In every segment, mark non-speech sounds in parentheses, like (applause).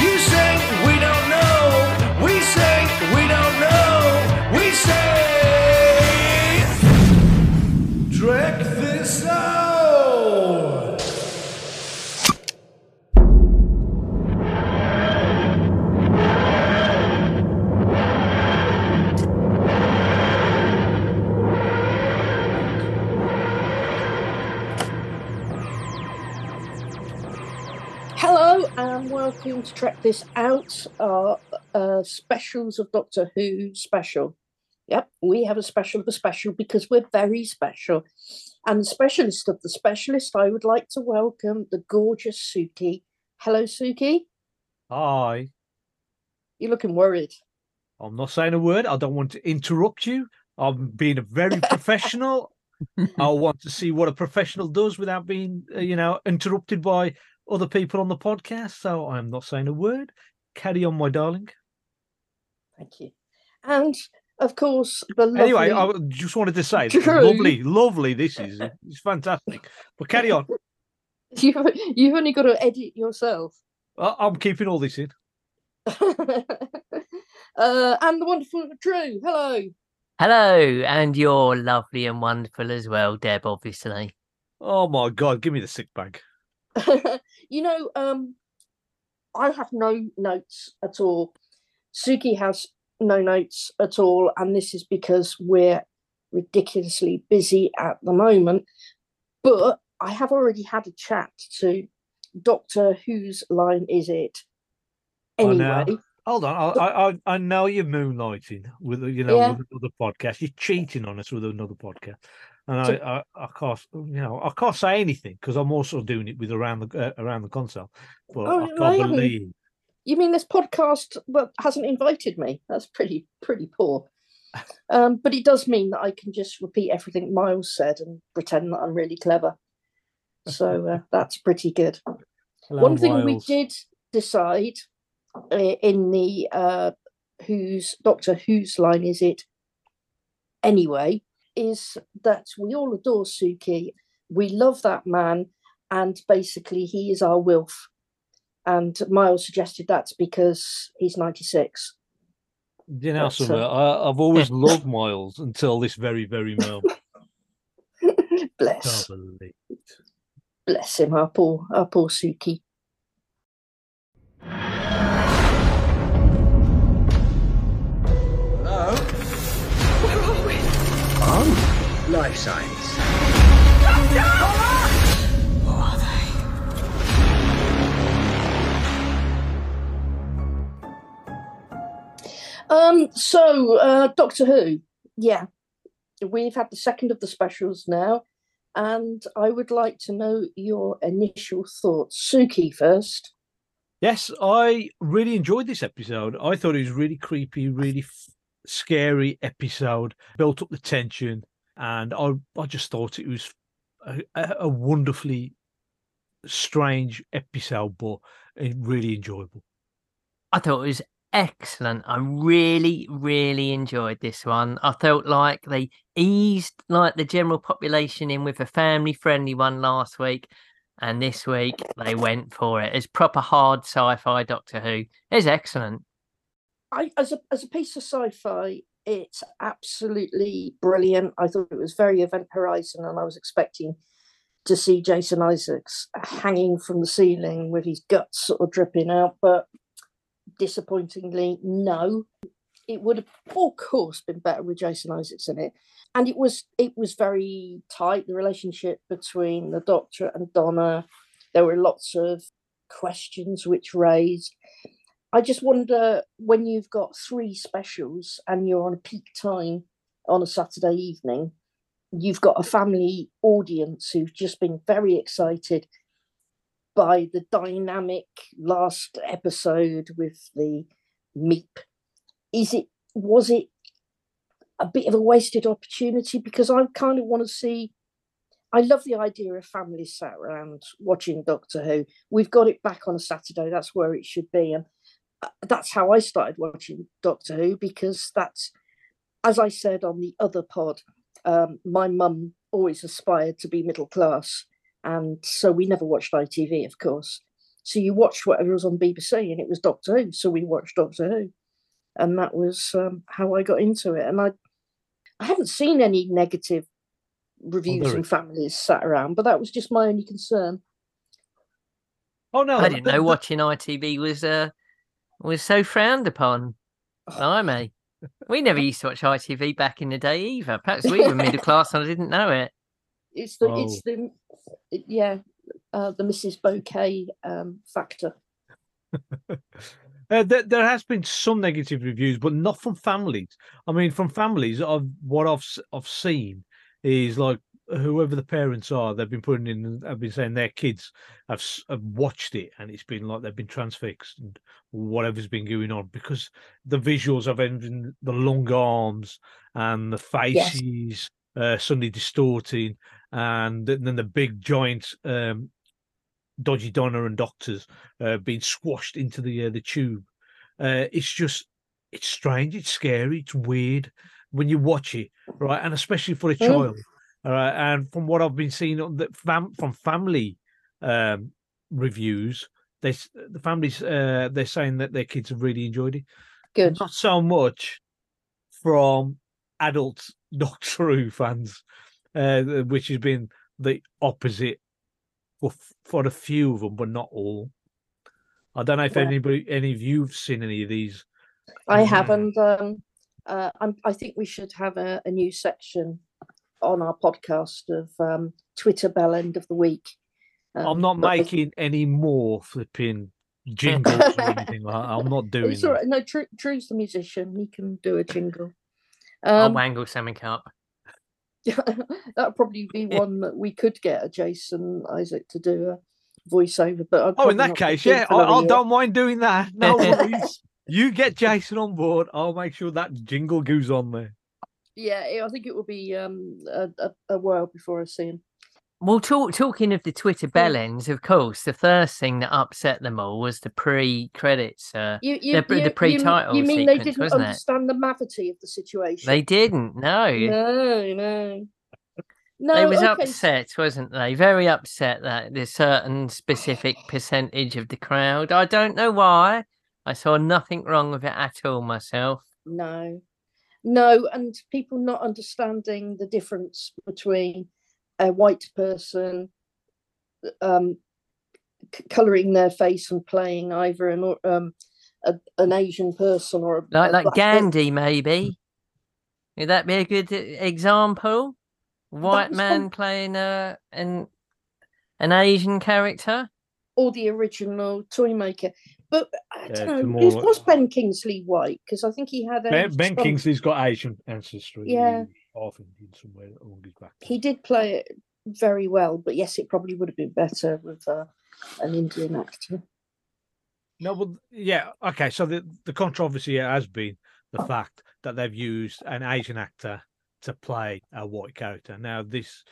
You and to Trek This Out, our uh, specials of Doctor Who special. Yep, we have a special of the special because we're very special. And the specialist of the specialist, I would like to welcome the gorgeous Suky. Hello, Suky. Hi. You're looking worried. I'm not saying a word. I don't want to interrupt you. I'm being a very (laughs) professional. I want to see what a professional does without being, uh, you know, interrupted by other people on the podcast. So I'm not saying a word. Carry on, my darling. Thank you. And of course, the lovely... Anyway, I just wanted to say, this is True. lovely, lovely. This is it's fantastic. But carry on. (laughs) you've, you've only got to edit yourself. I- I'm keeping all this in. (laughs) uh, and the wonderful Drew. Hello. Hello, and you're lovely and wonderful as well, Deb, obviously. Oh my god, give me the sick bag. (laughs) you know, um, I have no notes at all. Suky has no notes at all, and this is because we're ridiculously busy at the moment. But I have already had a chat to Doctor Who's line is it? Oh? Anyway, Hold on, I, I I- I know you're moonlighting with you know Yeah. with another podcast. You're cheating on us with another podcast, and So- I, I I can't you know I can't say anything because I'm also doing it with around the uh, around the console. But Oh, I can't believe you mean this podcast well, hasn't invited me? That's pretty pretty poor. Um, but it does mean that I can just repeat everything Miles said and pretend that I'm really clever. So uh, (laughs) that's pretty good. Hello, One thing we did decide uh, in the uh, whose Doctor Who's line is it anyway is that we all adore Suky. We love that man, and basically he is our Wilf. And Miles suggested that's because he's 96. You know, But, uh, I, I've always loved Miles until this very very moment. (laughs) Bless, Can't believe it. bless him, our poor, our poor Suky. Life science. Who are they? Um, so uh, Doctor Who, yeah, we've had the second of the specials now, and I would like to know your initial thoughts. Suky first. Yes, I really enjoyed this episode. I thought it was really creepy, really f- scary episode. Built up the tension, and I I just thought it was a, a a wonderfully strange episode, but really enjoyable. I thought it was excellent. I really, really enjoyed this one. I felt like they eased like the general population in with a family friendly one last week. And this week they went for it. It's proper hard sci-fi Doctor Who. It's excellent. I, as a as a piece of sci-fi, it's absolutely brilliant. I thought it was very Event Horizon, and I was expecting to see Jason Isaacs hanging from the ceiling with his guts sort of dripping out, but disappointingly, no. It would have, of course, been better with Jason Isaacs in it, and it was it was very tight. The relationship between the Doctor and Donna, there were lots of questions which raised. I just wonder when you've got three specials and you're on a peak time on a Saturday evening, you've got a family audience who've just been very excited by the dynamic last episode with the meep. Is it was it a bit of a wasted opportunity? Because I kind of want to see I love the idea of families sat around watching Doctor Who. We've got it back on a Saturday, that's where it should be. And that's how I started watching Doctor Who because that's, as I said on the other pod, um, my mum always aspired to be middle class, and so we never watched ITV, of course. So you watched whatever was on BBC, and it was Doctor Who. So we watched Doctor Who, and that was um, how I got into it. And I, I haven't seen any negative reviews there and families sat around, but that was just my only concern. Oh no, I didn't know watching ITV was uh was so frowned upon. Blimey. We never used to watch ITV back in the day either. Perhaps we were middle (laughs) class and I didn't know it. It's the Oh. it's the it- yeah uh, the Mrs. Bouquet um, factor. (laughs) Uh, there, there has been some negative reviews, but not from families. I mean, from families, of what I've s- I've seen is like whoever the parents are, they've been putting in, have been saying their kids have, have watched it, and it's been like they've been transfixed and whatever's been going on because the visuals of even the long arms and the Yes. faces uh, suddenly distorting, and th- then the big giant um, dodgy Donna and doctors uh, being squashed into the uh, the tube. Uh, it's just it's strange, it's scary, it's weird when you watch it, right? And especially for a Mm. child. All right. And from what I've been seeing on the fam- from family um, reviews, they the families uh, they're saying that their kids have really enjoyed it. Good. Not so much from adult (laughs) Doctor Who fans, uh, which has been the opposite for for a few of them, but not all. I don't know if Yeah. anybody, any of you've seen any of these. I haven't. Um, uh, I'm, I think we should have a, a new section on our podcast of um, Twitter Bell End of the Week. I'm Um, not but I- making any more flipping jingles or (laughs) anything like that. I'm not doing It's all that. No, Drew, Drew's the musician. He can do a jingle. I'll Um, wangle something up. (laughs) that'd probably be one that we could get a Jason Isaac to do a voiceover. But I'd Oh, in that case, yeah, I, I don't mind doing that. (laughs) No worries. you get Jason on board. I'll make sure that jingle goes on there. Yeah, it- I think it will be um, a, a, a while before I see him. Well, talk, talking of the Twitter bellends, of course, the first thing that upset them all was the pre-credits. Uh, You, you, The- the you- you- pre-title You mean they didn't wasn't it? understand the mavity of the situation? they didn't. No, No, no. No, they was okay, upset, wasn't they? Very upset that there's certain specific percentage of the crowd. I don't know why. I saw nothing wrong with it at all myself. No, no, and people not understanding the difference between a white person um, c- colouring their face and playing either an um, a, an Asian person or a, Like like Gandhi, maybe. Would that be a good example? White man playing a an an Asian character. or the original toy maker. But I don't it's know, more was Ben Kingsley white? Because I think he had a Ben, ben Kingsley's got Asian ancestry. Yeah. Half Indian somewhere along his back. he did play it very well, but yes, it probably would have been better with uh, an Indian actor. No, well, yeah, okay. So the the controversy has been the fact that they've used an Asian actor to play a white character. Now, this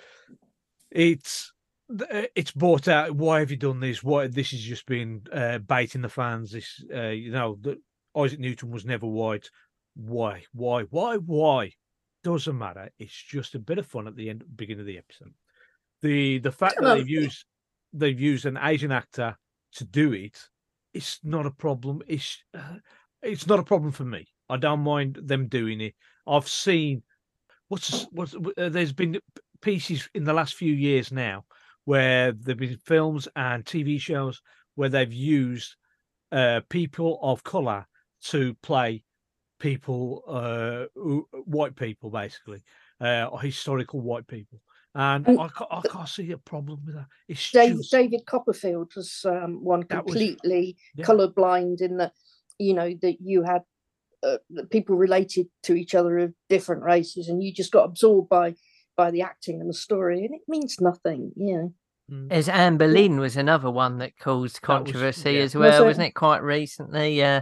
it's it's brought out. Why have you done this? Why this has just been uh, baiting the fans. This, uh, you know, that Isaac Newton was never white. Why? Why? Why? Why? Doesn't matter. It's just a bit of fun at the end, beginning of the episode. The the fact that they've used they've used an Asian actor to do it it's not a problem. It's uh, it's not a problem for me. I don't mind them doing it. I've seen what's what's uh, there's been pieces in the last few years now where there've been films and TV shows where they've used uh, people of color to play people, uh, white people, basically, uh, or historical white people. And And I, ca- I can't see a problem with that. It's Dave, just, David Copperfield was um, one That was- completely yeah. colourblind in that, you know, that you had uh, people related to each other of different races, and you just got absorbed by by the acting and the story, and it means nothing. You know, Mm. As Anne Boleyn was another one that caused That was- controversy yeah. as well, it? wasn't it? Quite recently, yeah.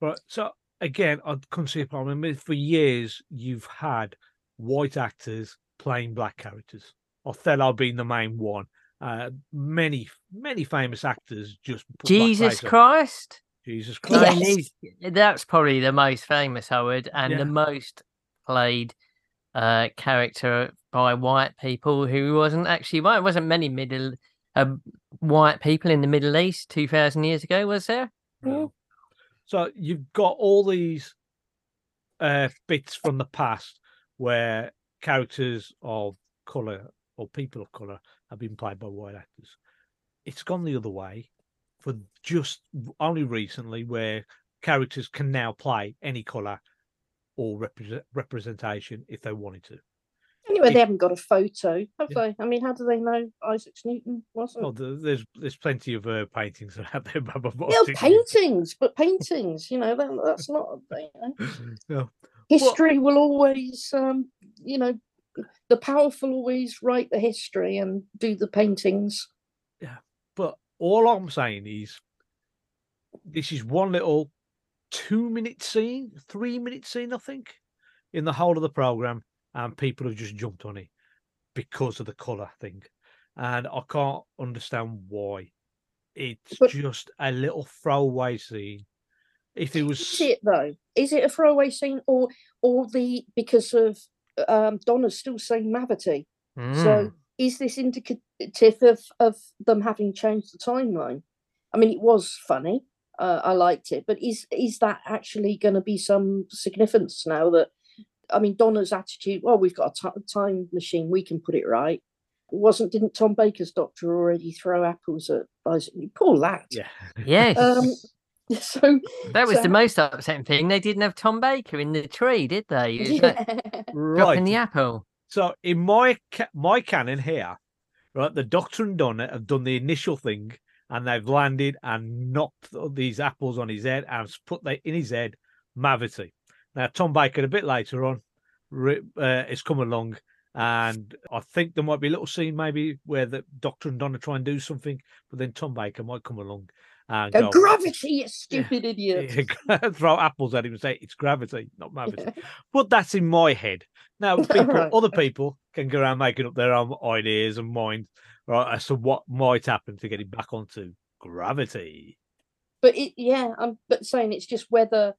Right. So again, I couldn't see a problem. I mean, for years, you've had white actors playing black characters. Othello being the main one. Uh, many, many famous actors just put Jesus face on. Christ. Jesus Christ. Yes. that's probably the most famous, I would, and Yeah. the most played uh, character by white people who wasn't actually white. It wasn't many middle um, white people in the Middle East two thousand years ago. Was there? No. So you've got all these uh, bits from the past where characters of color or people of color have been played by white actors. It's gone the other way for just only recently, where characters can now play any color or represent representation if they wanted to. Anyway, If- they haven't got a photo, have Yeah. they? I mean, how do they know Isaac Newton wasn't? There- there's there's plenty of uh, paintings out there. But but yeah, paintings, but paintings, you know, that, that's not. Know. (laughs) Yeah. History will always, um, you know, the powerful always write the history and do the paintings. Yeah, but all I'm saying is, this is one little two minute scene, three minute scene, I think, in the whole of the program, and people have just jumped on it because of the color thing, and I can't understand why. It's But- just a little throwaway scene. If it was, Is it though? Is it a throwaway scene, or or the because of um, Donna's still saying Mavity? Mm. So is this indicative of, of them having changed the timeline? I mean, it was funny. Uh, I liked it, but is is that actually going to be some significance now? That I mean, Donna's attitude. Well, we've got a time machine. We can put it right. Wasn't didn't Tom Baker's doctor already throw apples at Isaac? Poor lad. yeah, yes, Um, (laughs) so that was so- the most upsetting thing. They didn't have Tom Baker in the tree, did they? It was that yeah. right. dropping the apple. So in my ca- my canon here, right, the Doctor and Donna have done the initial thing, and they've landed and knocked these apples on his head and put they in his head Mavity. Now Tom Baker a bit later on uh, has come along, and I think there might be a little scene maybe where the Doctor and Donna try and do something, but then Tom Baker might come along and Go, gravity, you (laughs) stupid idiot. (laughs) throw apples at him and say it's gravity, not (laughs) Mavity. But that's in my head. Now, people, Right. other people can go around making up their own ideas and mind right as to what might happen to get it back onto gravity. but it yeah i'm but saying it's just whether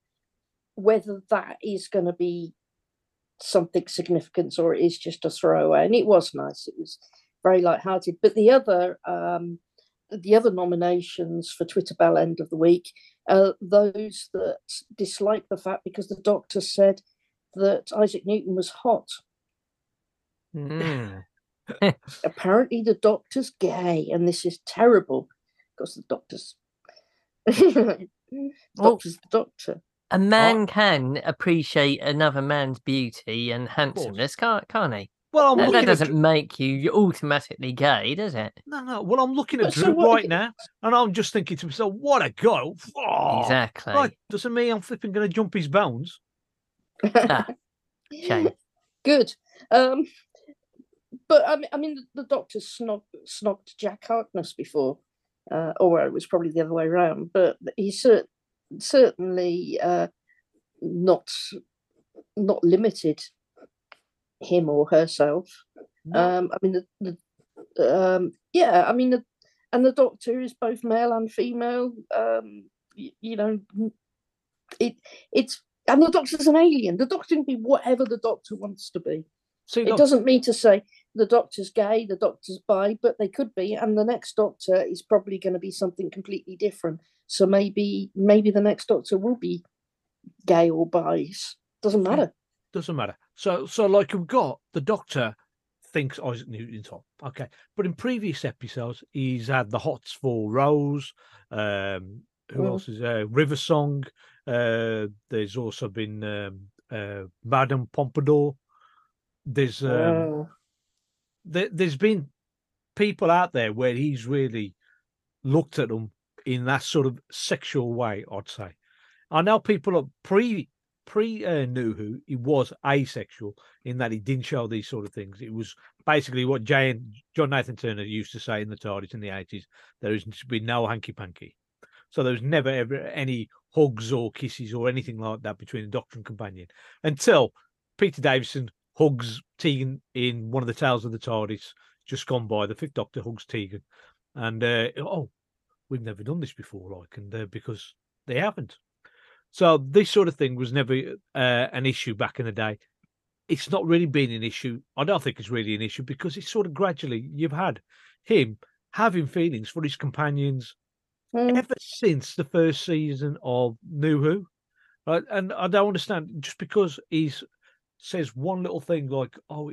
whether that is going to be something significant or it is just a throwaway and it was nice it was very light-hearted but the other um the other nominations for twitter bell end of the week uh those that dislike the fact because the doctor said that isaac newton was hot Mm. (laughs) apparently the doctor's gay and this is terrible because the doctor's (laughs) Well, doctor's the doctor A man can appreciate another man's beauty and handsomeness, can't, can't he? Well, I'm That, that doesn't Dr- make you automatically gay, does it? no, no. Well, I'm looking at so Drew right if- now, and I'm just thinking to myself, "What a go!" Oh, exactly. Right, doesn't mean I'm flipping going to jump his bones. Ah, shame. (laughs) Good. Um, but I mean, I mean, the, doctor snog, snogged Jack Harkness before, uh, or it was probably the other way around. But he cer- certainly uh, not not limited him or herself. No. Um, I mean, the, the um, yeah, I mean, the, and the doctor is both male and female. Um, y- you know, it it's and the doctor's an alien. The doctor can be whatever the doctor wants to be. See, It doesn't mean to say the doctor's gay, the doctor's bi, but they could be, and the next doctor is probably going to be something completely different. So maybe maybe the next doctor will be gay or bi. Doesn't matter. doesn't matter. So, so like we've got the Doctor thinks Isaac Newton's hot. Okay, but in previous episodes, he's had the hots for Rose. Um, who Mm. else is there? River Song. Uh, there's also been um, uh, Madame Pompadour. There's um, Uh, there, there's been people out there where he's really looked at them in that sort of sexual way. I'd say. I know people are pre pre uh, knew who he was asexual in that he didn't show these sort of things. It was basically what Jane John Nathan Turner used to say in the TARDIS in the eighties. There is to be no hanky panky. So there was never ever any hugs or kisses or anything like that between the Doctor and companion until Peter Davison hugs Tegan in one of the tales of the TARDIS just gone by. The Fifth Doctor hugs Tegan, and uh, oh, we've never done this before, like, and uh, because they haven't. So this sort of thing was never uh, an issue back in the day. It's not really been an issue. I don't think it's really an issue because it's sort of gradually you've had him having feelings for his companions Mm. ever since the first season of New Who. Right? And I don't understand just because he's says one little thing like, "Oh,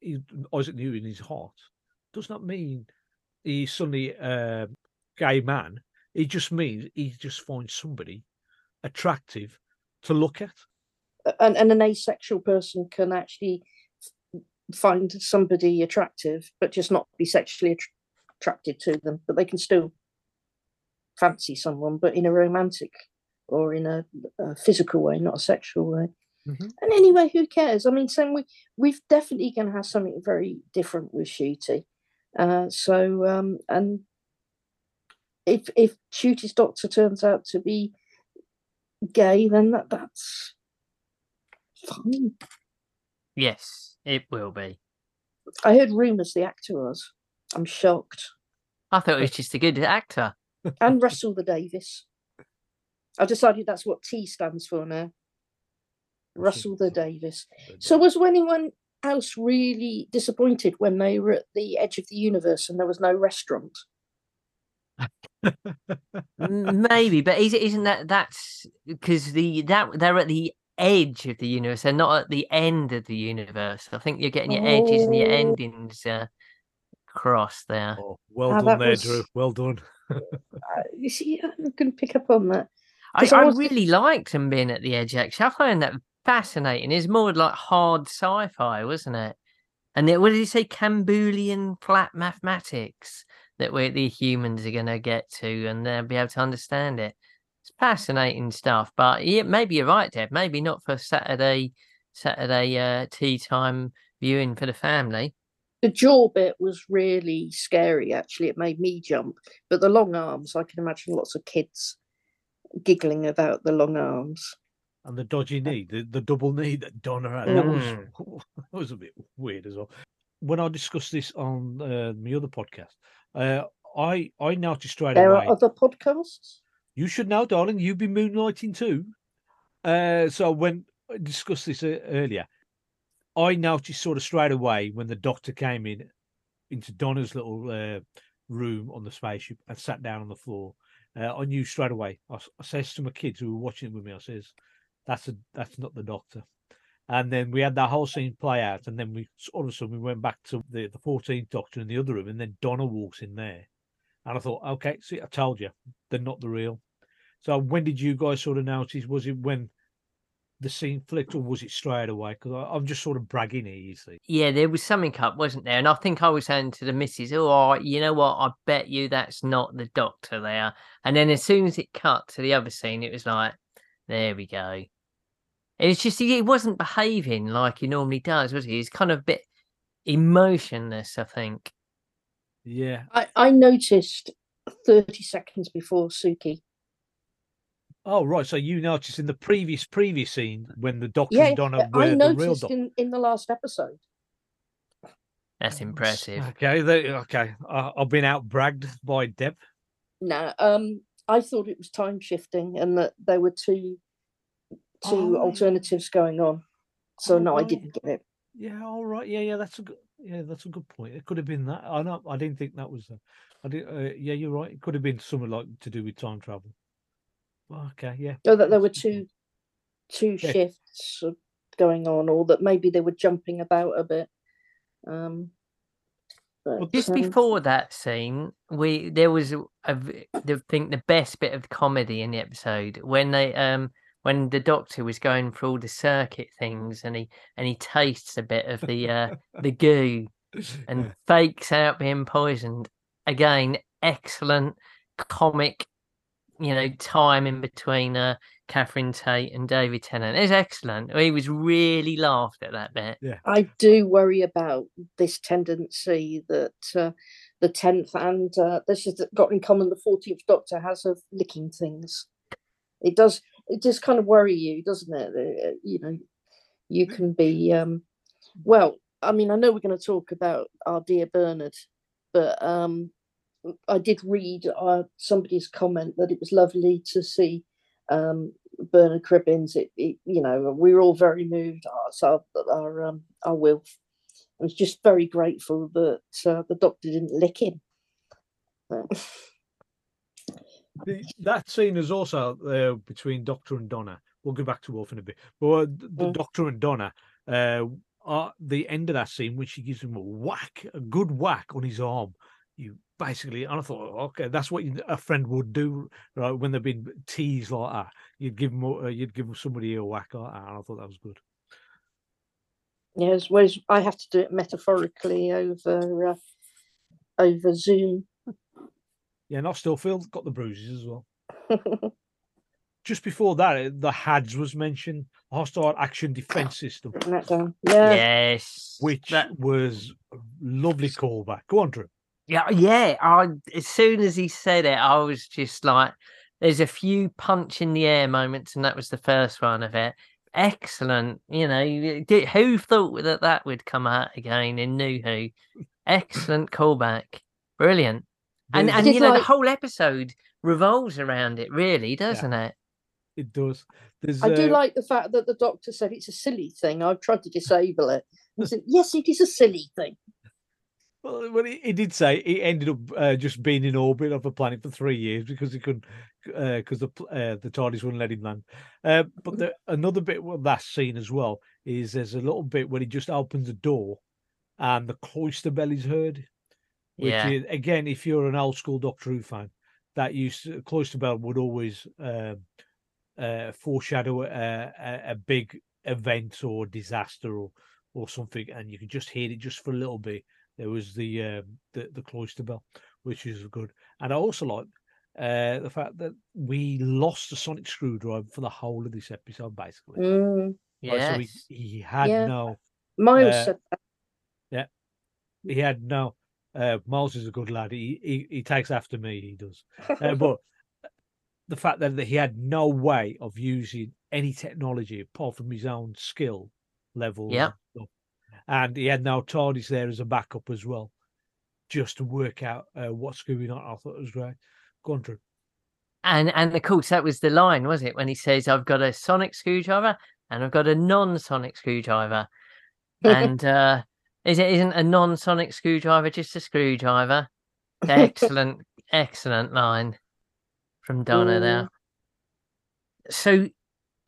he, Isaac New in his heart," does not mean he's suddenly a gay man. It just means he just finds somebody attractive to look at. and, and an asexual person can actually find somebody attractive, but just not be sexually attr attracted to them. But they can still fancy someone, but in a romantic or in a, a physical way, not a sexual way. Mhm. And anyway, who cares? I mean, same we we've definitely going to have something very different with Ncuti. Uh, so um, and if if Ncuti's doctor turns out to be gay, then that that's fine. Yes, it will be. I heard rumours the actor was. I'm shocked. I thought it was just a good actor. And Russell the Davis. I decided that's what T stands for now. Russell the Davis. So was anyone else really disappointed when they were at the edge of the universe and there was no restaurant? Maybe, but is, isn't that that's because the that they're at the edge of the universe, they're not at the end of the universe. I think you're getting your edges and your Oh. endings uh, crossed there. Oh, well Ah, done there, was- Drew. Well done. (laughs) Uh, you see, I couldn't pick up on that. I, 'Cause I I was- really liked them being at the edge. Actually, I find that fascinating. It's more like hard sci-fi, wasn't it? And then, what did he say? Cambulian flat mathematics that we the humans are going to get to, and they'll be able to understand it. It's fascinating stuff. But yeah, maybe you're right, Deb. Maybe not for Saturday, Saturday uh, tea time viewing for the family. The jaw bit was really scary, actually. It made me jump. But the long arms, I can imagine lots of kids giggling about the long arms. And the dodgy knee, the, the double knee that Donna had, that was Mm. (laughs) that was a bit weird as well. When I discussed this on uh, my other podcast, uh, I I noticed straight There away. There are other podcasts. You should know, darling. You've been moonlighting too. Uh, so when I discussed this uh, earlier, I noticed sort of straight away when the doctor came in into Donna's little uh, room on the spaceship and sat down on the floor. Uh, I knew straight away. I says to my kids who were watching it with me, I says, "That's a that's not the doctor." And then we had that whole scene play out, and then we all of a sudden we went back to the the fourteenth Doctor in the other room, and then Donna walks in there, and I thought, okay, see, I told you, they're not the real. So when did you guys sort of notice? Was it when the scene flicked, or was it straight away? Because I'm just sort of bragging here, you see. Yeah, there was something up, wasn't there? And I think I was saying to the missus, "Oh, you know what? I bet you that's not the doctor there." And then as soon as it cut to the other scene, it was like, "There we go." It was just he wasn't behaving like he normally does, was he? He's kind of a bit emotionless, I think. Yeah. I, I noticed 30 seconds before Suky. Oh right. So you noticed in the previous previous scene when the doctor Yeah, and Donna I were the real noticed doctor. in, in the last episode. That's impressive. Okay. They, okay. I, I've been out bragged by Deb. No, um, I thought it was time shifting and that there were two two Oh, yeah. alternatives going on. So Oh, no, I didn't get it. Yeah. All right. Yeah. Yeah. That's a good. Yeah. That's a good point. It could have been that. I know. I didn't think that was. The, I did. Uh, yeah. You're right. It could have been something like to do with time travel. Okay. Yeah. So that there were that's a good two two Yeah. shifts uh, going on, or that maybe they were jumping about a bit. Um, but, Just um, before that scene, we there was a, a v- the think the best bit of comedy in the episode when they um when the doctor was going through all the circuit things and he and he tastes a bit of the uh the goo and (laughs) fakes out being poisoned. Again, excellent comic, you know, time in between uh Catherine Tate and David Tennant. It's excellent. He was really laughed at that bit. I do worry about this tendency that uh, the tenth and uh, this has got in common the fourteenth Doctor has of licking things. It does. It just kind of worry you, doesn't it? Uh, You know, you can be. Um, well, I mean, I know we're going to talk about our dear Bernard, but um, I did read uh, somebody's comment that it was lovely to see um, Bernard Cribbins. It, it, you know, we were all very moved. Our, our, our, um, our Will I was just very grateful that uh, the doctor didn't lick him. (laughs) The, that scene is also uh, between Doctor and Donna. We'll go back to Wilf in a bit. But uh, the, Mm. Doctor and Donna, uh, are the end of that scene when she gives him a whack, a good whack on his arm. You basically, and I thought, okay, that's what you, a friend would do, right? When they've been teased like that, you'd give them, uh, you'd give somebody a whack like that. And I thought that was good. Yes, whereas I have to do it metaphorically over uh, over Zoom. Yeah, and I still feel got the bruises as well. (laughs) Just before that, uh, the HADS was mentioned, Hostile Action Defense System, Putting. Yeah. yes. which that- was a lovely callback. Go on, Drew. Yeah, yeah. I as soon as he said it, I was just like, "There's a few punch in the air moments," and that was the first one of it. Excellent. You know, y- did, who thought that that would come out again in New Who? Excellent callback. Brilliant. And and you know the whole episode revolves around it, really, doesn't it? It does. There's, I do uh, like the fact that the doctor said it's a silly thing. I've tried to disable it. He said, yes, it is a silly thing. Well, well he, he did say he ended up uh, just being in orbit of a planet for three years because he couldn't, because the uh, the TARDIS wouldn't let him land. Uh, but the, another bit of that scene as well is there's a little bit where he just opens a door, and the cloister bell is heard. Which Yeah. is, again, if you're an old school Doctor Who fan, that used cloister bell would always um, uh, foreshadow a, a, a big event or disaster or or something, and you could just hear it just for a little bit. There was the um, the, the cloister bell, which is good, and I also like uh, the fact that we lost the sonic screwdriver for the whole of this episode, basically. Mm. Right, so he, he had Yeah. no, Miles Uh, said that. Yeah, he had no. Uh, Miles is a good lad. He he, he takes after me. He does. Uh, but (laughs) the fact that, that he had no way of using any technology apart from his own skill level. Yeah. And he had no TARDIS there as a backup as well, just to work out uh, what's going on. I thought it was great. Go. And and of course that was the line, was it? When he says, "I've got a sonic screwdriver and I've got a non-sonic screwdriver," (laughs) and uh, is it isn't a non-sonic screwdriver just a screwdriver? Excellent, (laughs) excellent line from Donna there. Mm. So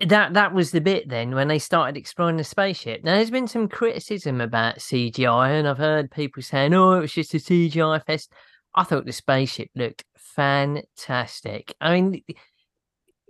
that that was the bit then when they started exploring the spaceship. Now there's been some criticism about CGI, and I've heard people saying, "Oh, it was just a CGI fest." I thought the spaceship looked fantastic. I mean,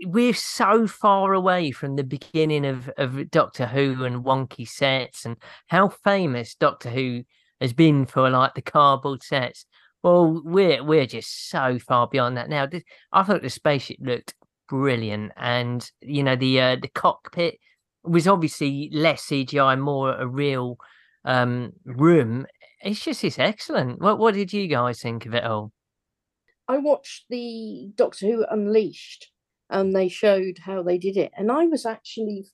we're so far away from the beginning of, of Doctor Who and wonky sets and how famous Doctor Who has been for like the cardboard sets. Well, we're we're just so far beyond that now. I thought the spaceship looked brilliant, and you know the uh, the cockpit was obviously less CGI, more a real um, room. It's just it's excellent. What what did you guys think of it all? I watched the Doctor Who Unleashed and they showed how they did it. And I was actually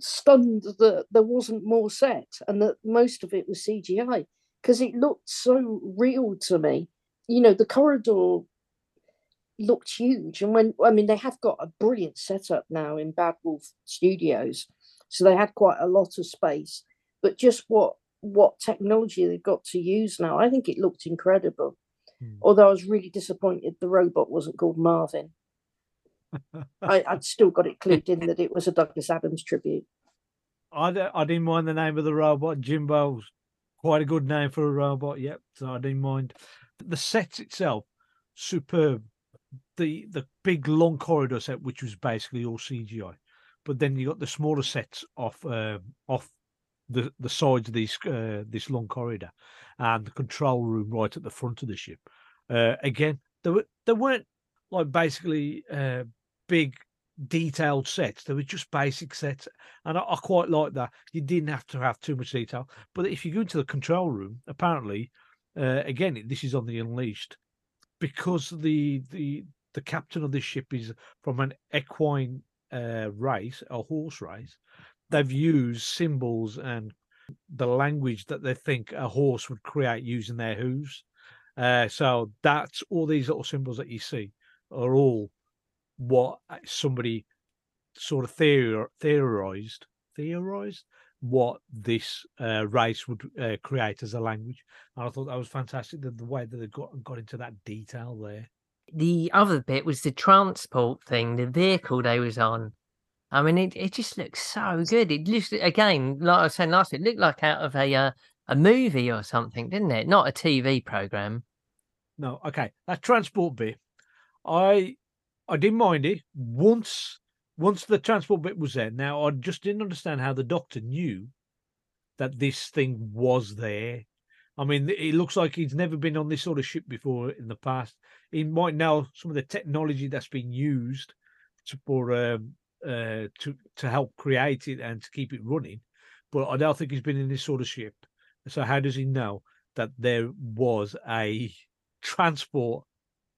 stunned that there wasn't more set and that most of it was CGI because it looked so real to me. You know, the corridor looked huge. And when, I mean, they have got a brilliant setup now in Bad Wolf Studios. So they had quite a lot of space. But just what what technology they've got to use now, I think it looked incredible. Hmm. Although I was really disappointed the robot wasn't called Marvin. I, (laughs) I'd still got it clued in that it was a Douglas Adams tribute. I, I didn't mind the name of the robot. Jimbo's quite a good name for a robot. Yep, so I didn't mind. The set itself, superb. The the big long corridor set, which was basically all CGI, but then you got the smaller sets off um, off the the sides of these uh, this long corridor, and the control room right at the front of the ship. Uh, again, there were there weren't like basically uh, big detailed sets. They were just basic sets, and I, I quite like that. You didn't have to have too much detail. But if you go into the control room, apparently, uh, again, this is on the Unleashed, because the the the captain of this ship is from an equine uh, race, a horse race. They've used symbols and the language that they think a horse would create using their hooves. Uh, so that's all these little symbols that you see are all what somebody sort of theor- theorized theorized what this uh, race would uh, create as a language. And I thought that was fantastic. The, the way that they got got into that detail there. The other bit was the transport thing, the vehicle they was on. I mean, it, it just looks so good. It looks again, like I was saying last week, it looked like out of a uh, a movie or something, didn't it? Not a TV program. No, okay, that transport bit, I I didn't mind it once once the transport bit was there. Now I just didn't understand how the doctor knew that this thing was there. I mean, it looks like he's never been on this sort of ship before in the past. He might know some of the technology that's been used to, for um, uh, to to help create it and to keep it running, but I don't think he's been in this sort of ship. So how does he know that there was a transport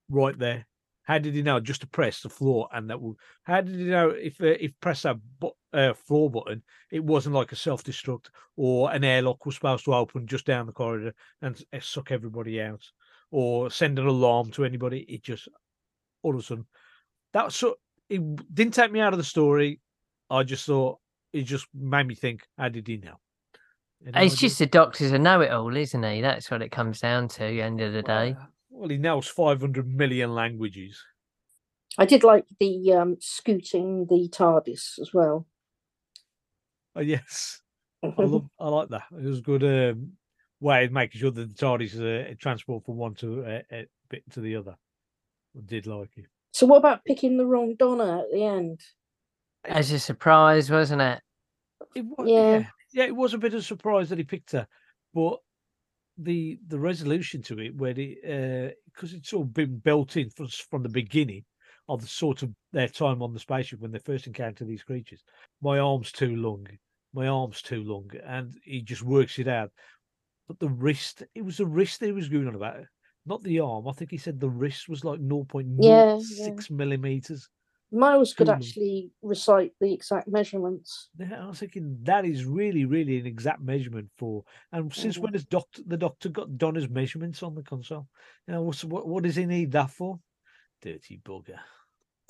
right there? How did he know just to press the floor and that will? How did he know if uh, if press that bu- uh, floor button, it wasn't like a self destruct or an airlock was supposed to open just down the corridor and uh, suck everybody out, or send an alarm to anybody? It just all of a sudden that was so it didn't take me out of the story. I just thought it just made me think, how did he know? It's just the doctor's a know-it-all, isn't he? That's what it comes down to. End of the day. Well, well, he knows 500 million languages. I did like the um, scooting the TARDIS as well. Oh, yes, I love, (laughs) I like that. It was a good um, way of making sure that the TARDIS is uh, transport from one to uh, a bit to the other. I did like it. so what about picking the wrong Donna at the end? As a surprise, wasn't it? It was, Yeah. yeah. yeah, It was a bit of a surprise that he picked her, but the the resolution to it, where the uh, because it's all been built in from, from the beginning of the sort of their time on the spaceship when they first encounter these creatures. My arm's too long. My arm's too long, and he just works it out. But the wrist, it was the wrist that he was going on about, not the arm. I think he said the wrist was like 0.06 Yeah, yeah. millimeters. Miles could actually recite the exact measurements. Yeah, I was thinking that is really, really an exact measurement for. And since when has doctor the doctor got Donna's measurements on the console? You know, what's, what what does he need that for? Dirty bugger. (laughs)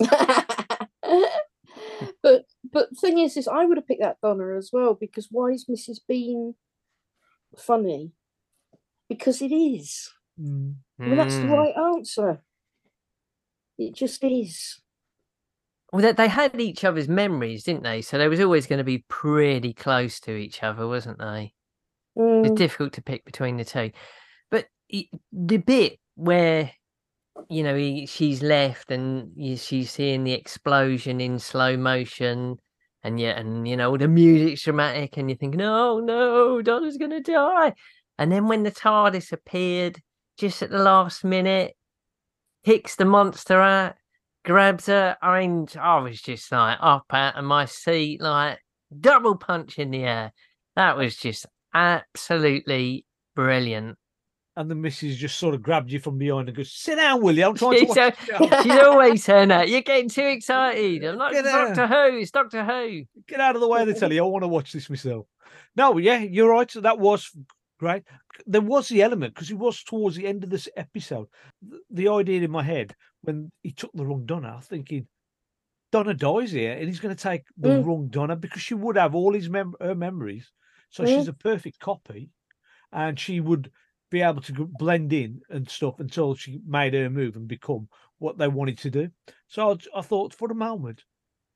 but but the thing is, is I would have picked that Donna as well because why is Mrs. Bean funny? Because it is. Mm. I mean, that's the Mm. right answer. It just is. Well, they, they had each other's memories, didn't they? So they was always going to be pretty close to each other, wasn't they? Mm, It's difficult to pick between the two. But the bit where you know he, she's left and you, she's seeing the explosion in slow motion, and yeah, and you know the music's dramatic, and you're thinking, "Oh no, Donna's gonna die!" And then when the TARDIS appeared just at the last minute, kicks the monster out, grabs her. I mean, I was just like up out of my seat, like double punch in the air. That was just absolutely brilliant. And the missus just sort of grabbed you from behind and goes, "Sit down, will you? I'm trying to She's, watch." the show. She's always saying that. You're getting too excited. (laughs) I'm like Doctor Who. It's Doctor Who. Get out of the way of the you I want to watch this myself. No, yeah, you're right. So that was great. There was the element because it was towards the end of this episode. The, idea in my head when he took the wrong Donna, I was thinking Donna dies here and he's going to take the Mm. wrong Donna because she would have all his mem- her memories. So Mm. she's a perfect copy and she would be able to blend in and stuff until she made her move and become what they wanted to do. So I, I thought for a moment,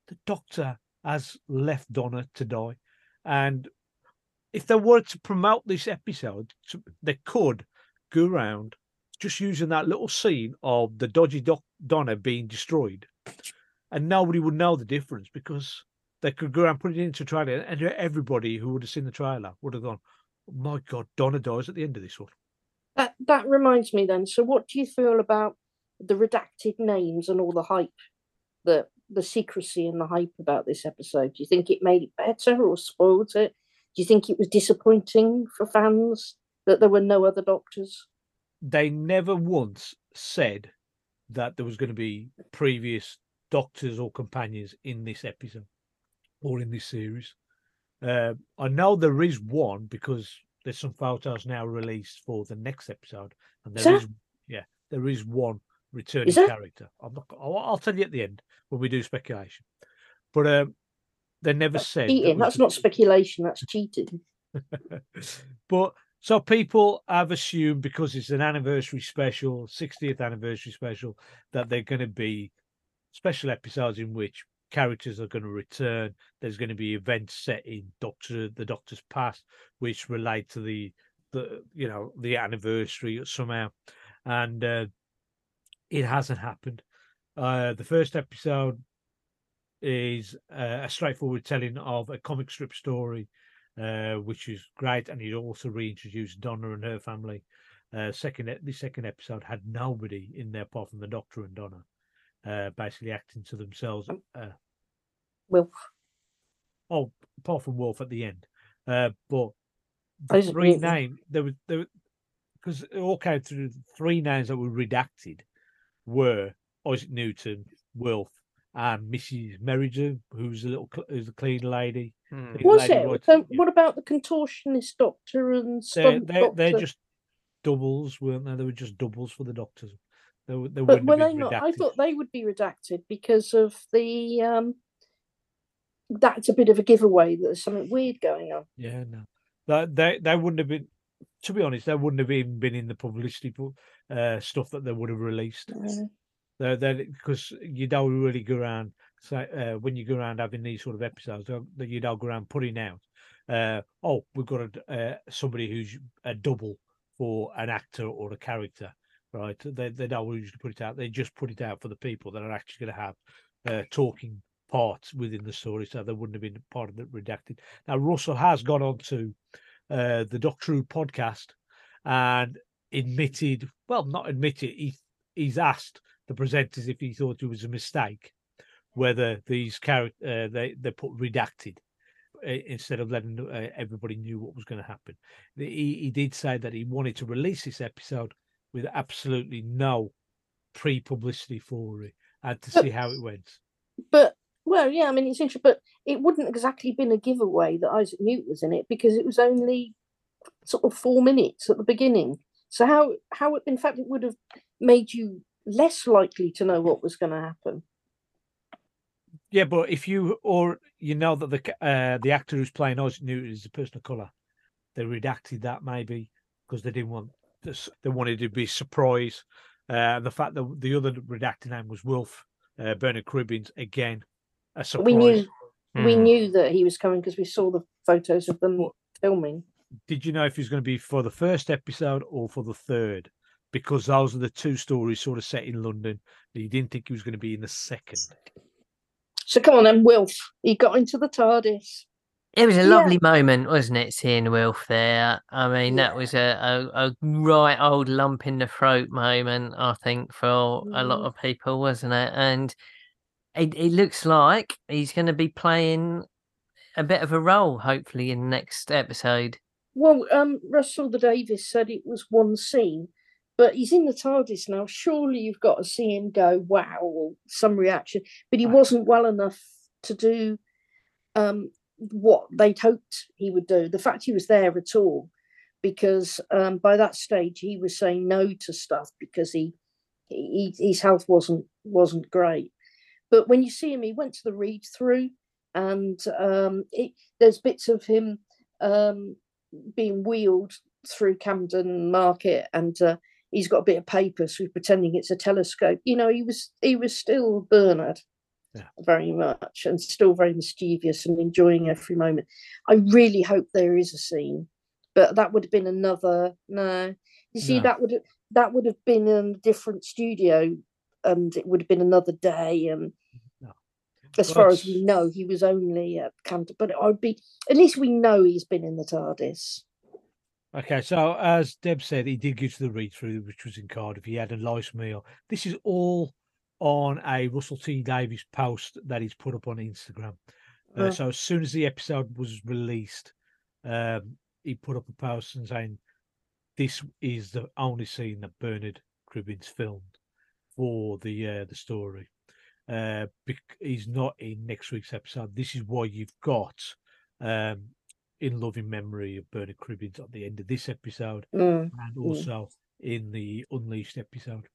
the doctor has left Donna to die. And if they were to promote this episode, they could go around just using that little scene of the dodgy doc, Donna being destroyed. And nobody would know the difference because they could go around put it into trailer and everybody who would have seen the trailer would have gone, oh my God, Donna dies at the end of this one. That that reminds me then. So, what do you feel about the redacted names and all the hype, the the secrecy and the hype about this episode? Do you think it made it better or spoiled it? Do you think it was disappointing for fans that there were no other doctors? they never once said that there was going to be previous doctors or companions in this episode or in this series. Uh, I know there is one because there's some photos now released for the next episode, and Is there there? is, yeah, there is one returning there? character. I'm not. I'll, I'll tell you at the end when we do speculation. But um, they never said. that Cheating. was That's not speculation. That's cheating. (laughs) but so people have assumed because it's an anniversary special, 60th anniversary special, that they're going to be special episodes in which characters are going to return. There's going to be events set in Doctor the Doctor's past, which relate to the the you know the anniversary somehow, and uh, it hasn't happened. Uh, the first episode is uh, a straightforward telling of a comic strip story uh, which is great, and he also reintroduced Donna and her family. Uh, second, the second episode had nobody in there apart from the Doctor and Donna, uh, basically acting to themselves. Uh, Wilf. oh, apart from Wilf at the end, uh, but the three names there was there because it all came through the three names that were redacted were Isaac Newton, Wilf, and Mrs. Merridew, who's a little cl- who's a clean lady. Hmm. The Was lady it? writes- So yeah. what about the contortionist doctor and they're, stunt they're, they're just doubles, weren't they? They were just doubles for the doctors. They, were- they But were they been not? I thought they would be redacted because of the. um That's a bit of a giveaway that there's something weird going on. Yeah, no, that they they wouldn't have been. To be honest, they wouldn't have even been in the publicity uh, stuff that they would have released. Uh, They're, because you don't really go around uh, when you go around having these sort of episodes uh, that you don't go around putting out. Uh, oh, we've got a, uh, somebody who's a double for an actor or a character, right? They they don't usually put it out. They just put it out for the people that are actually going to have uh, talking parts within the story, so they wouldn't have been part of the redacted. Now Russell has gone on to uh, the Doctor Who podcast and admitted, well, not admitted, he he's asked the presenters if he thought it was a mistake whether these character uh, they they put redacted uh, instead of letting uh, everybody knew what was going to happen. The- He he did say that he wanted to release this episode with absolutely no pre-publicity for it and to But- see how it went. but well, yeah, I mean it's interesting, but it wouldn't exactly been a giveaway that Isaac Newton was in it because it was only sort of four minutes at the beginning. So how how in fact it would have made you less likely to know what was going to happen. Yeah, but if you or you know that the uh, the actor who's playing Isaac Newton is a person of color, they redacted that maybe because they didn't want this. They wanted to be surprised. Uh, the fact that the other redacted name was Wilf uh, Bernard Cribbins again, a surprise. We knew we Hmm. knew that he was coming because we saw the photos of them What- filming. Did you know if he was going to be for the first episode or for the third? Because those are the two stories sort of set in London. You didn't think he was going to be in the second. So come on then, Wilf. He got into the TARDIS. It was a Yeah. lovely moment, wasn't it, seeing Wilf there? I mean, that was a, a, a right old lump in the throat moment, I think, for a lot Mhm. of people, wasn't it? And it, it looks like he's going to be playing a bit of a role, hopefully, in the next episode. Well, um, Russell T Davies said it was one scene, but he's in the TARDIS now. Surely you've got to see him go, wow, or some reaction. But he wasn't well enough to do um, what they'd hoped he would do. The fact he was there at all, because um, by that stage he was saying no to stuff because he, he his health wasn't wasn't great. But when you see him, he went to the read through, and um, it, there's bits of him um, being wheeled through Camden Market, and uh, he's got a bit of paper, so he's pretending it's a telescope. You know, he was he was still Bernard, Yeah. very much, and still very mischievous and enjoying every moment. I really hope there is a scene, but that would have been another no. You see, No. that would have that would have been in a different studio, and it would have been another day. And as far as we know, he was only at Camden, but I'd be at least we know he's been in the TARDIS. Okay, so as Deb said, he did go to the read through, which was in Cardiff. He had a nice meal. This is all on a Russell T Davies post that he's put up on Instagram. Uh. So as soon as the episode was released, um, he put up a post and saying, "This is the only scene that Bernard Cribbins filmed for the uh, the story. Uh, he's not in next week's episode. This is why you've got." Um, in loving memory of Bernard Cribbins at the end of this episode Mm. and also in the Unleashed episode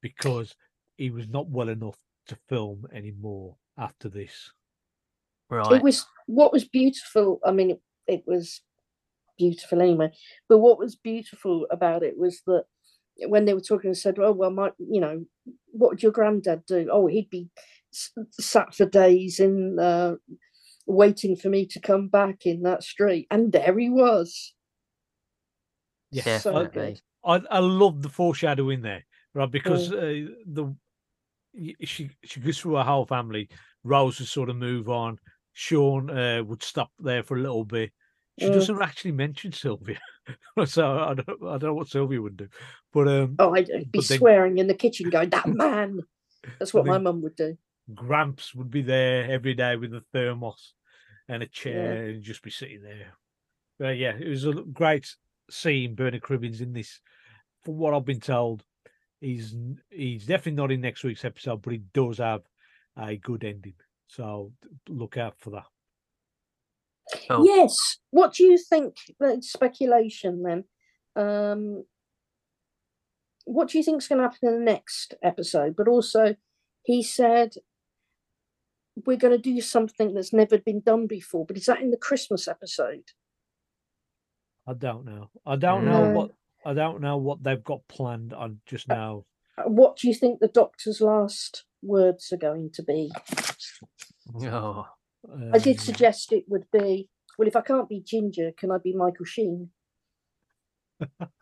because he was not well enough to film anymore after this. Right. It was what was beautiful. I mean, it, it was beautiful anyway. But what was beautiful about it was that when they were talking, they said, "Oh well, my, you know, what would your granddad do? Oh, he'd be s- sat for days in uh, waiting for me to come back in that street, and there he was." Yes, So I, Definitely. I, I love the foreshadowing there, right? Because Mm. uh, the she she goes through her whole family. Rose would sort of move on. Sean uh, would stop there for a little bit. She Mm. doesn't actually mention Sylvia, (laughs) so I don't I don't know what Sylvia would do. But um, Oh, I'd be But then- swearing in the kitchen, going, "That (laughs) man." That's what my mum would do. Gramps would be there every day with a thermos and a chair and just be sitting there. But yeah, it was a great seeing Bernard Cribbins in this. From what I've been told, he's he's definitely not in next week's episode, but he does have a good ending. So look out for that. Cool. Yes. What do you think? like, Speculation then. Um, what do you think is going to happen in the next episode? But also, he said we're going to do something that's never been done before. But is that in the Christmas episode? I don't know. I don't know No. what I don't know what they've got planned. I just know Uh, What do you think the Doctor's last words are going to be? Oh, I did um, suggest it would be. Well, if I can't be Ginger, can I be Michael Sheen? (laughs)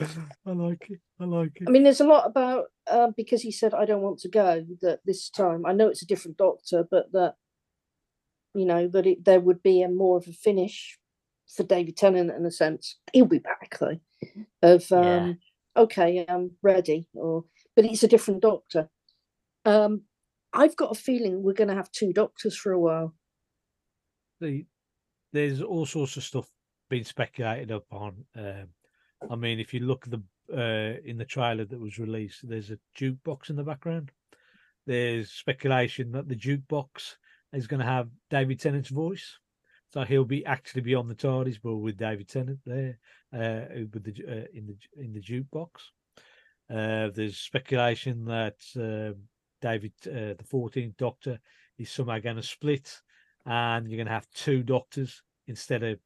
(laughs) I like it. I like it. I mean, there's a lot about uh, because he said I don't want to go. That this time I know it's a different doctor, but that you know that it, there would be a more of a finish for David Tennant in a sense. He'll be back though. Of um, Yeah. okay, I'm ready, or but it's a different doctor. Um, I've got a feeling we're going to have two doctors for a while. the there's all sorts of stuff being speculated upon. Um, I mean, if you look at the uh, in the trailer that was released, there's a jukebox in the background. There's speculation that the jukebox is going to have David Tennant's voice, so he'll be actually be on the TARDIS, but with David Tennant there, uh, with the uh, in the in the jukebox. Uh, there's speculation that uh, David, uh, the 14th Doctor, is somehow going to split and you're going to have two doctors instead of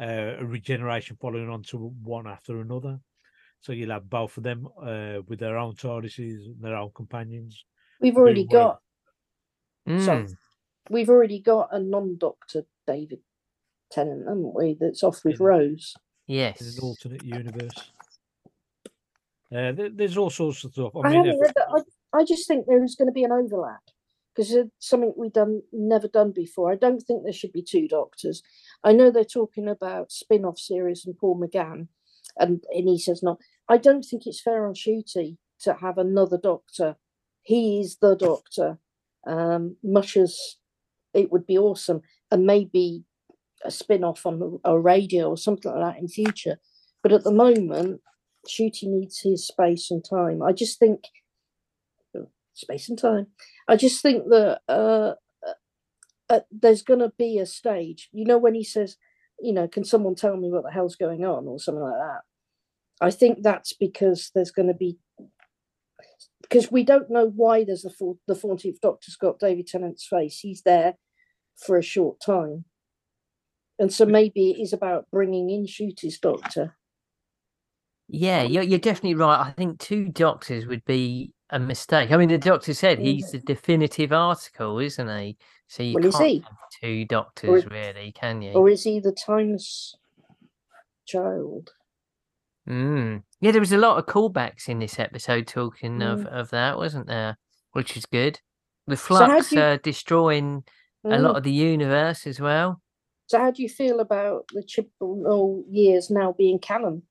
uh, a regeneration following on to one after another. So you'll have both of them uh, with their own TARDISes and their own companions. We've already Doing well. got so Mm, we've already got a non-doctor David Tennant, haven't we? That's off with Yeah. Rose. in yes. an alternate universe. Uh, there, there's all sorts of stuff. I I, mean, haven't if- read that. I, I just think there is going to be an overlap because it's something we've done never done before. I don't think there should be two doctors. I know they're talking about spin-off series and Paul McGann, and, and he says not. I don't think it's fair on Ncuti to have another doctor. He is the doctor. Um, much as it would be awesome, and maybe a spin-off on a radio or something like that in future. But at the moment, Ncuti needs his space and time. I just think space and time. I just think that uh, uh, there's going to be a stage. You know, when he says, you know, can someone tell me what the hell's going on or something like that? I think that's because there's going to be because we don't know why there's the the 14th Doctor's got David Tennant's face. He's there for a short time. And so maybe it is about bringing in Ncuti's Doctor. Yeah, you're, you're definitely right. I think two doctors would be a mistake. I mean, the doctor said he's the definitive article, isn't he? So you Well, can't he? have two doctors, really, can you? Or is he the timeless child? Mm. Yeah, there was a lot of callbacks in this episode talking of, Mm. of that, wasn't there? Which is good. The So flux do you- uh, destroying a Mm. lot of the universe as well. So how do you feel about the Chibnall years now being canon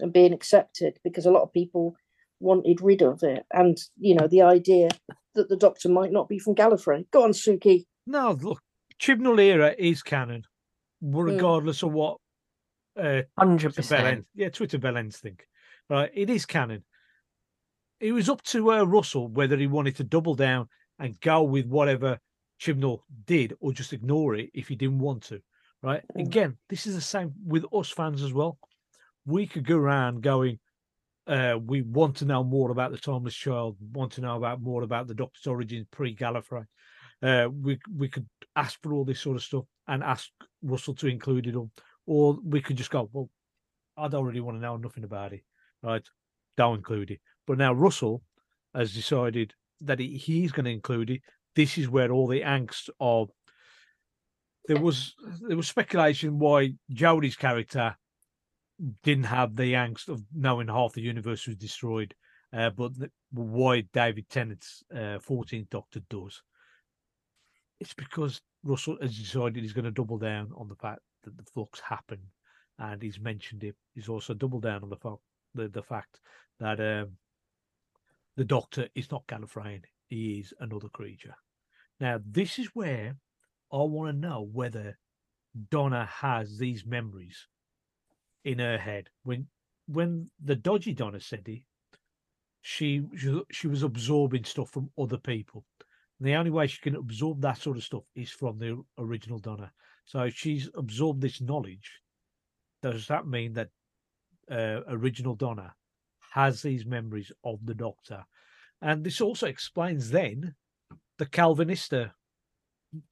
and being accepted? Because a lot of people wanted rid of it, and you know the idea that the Doctor might not be from Gallifrey. Go on, Suky. no, look, Chibnall era is canon, regardless of what uh, Hundred Twitter bell percent. end, yeah, Twitter bell ends think. Right, it is canon. It was up to uh, Russell whether he wanted to double down and go with whatever Chibnall did, or just ignore it if he didn't want to. Right. Mm. Again, this is the same with us fans as well. We could go around going, uh, we want to know more about the Timeless Child, want to know about more about the Doctor's origins pre Gallifrey. uh, we we could ask for all this sort of stuff and ask Russell to include it all, or we could just go, well, I don't really want to know nothing about it, right? Don't include it. But now Russell has decided that he, he's going to include it. This is where all the angst of there was there was speculation why Jodie's character didn't have the angst of knowing half the universe was destroyed, uh, but why David Tennant's uh, 14th Doctor does. It's because Russell has decided he's going to double down on the fact that the flux happened, and he's mentioned it. He's also doubled down on the fact the, the fact that um, the Doctor is not Gallifreyan; he is another creature. Now, this is where I want to know whether Donna has these memories in her head when when the dodgy Donna said it. She she, she was absorbing stuff from other people. And the only way she can absorb that sort of stuff is from the original Donna. So she's absorbed this knowledge. Does that mean that uh, original Donna has these memories of the Doctor? And this also explains then the Karvanista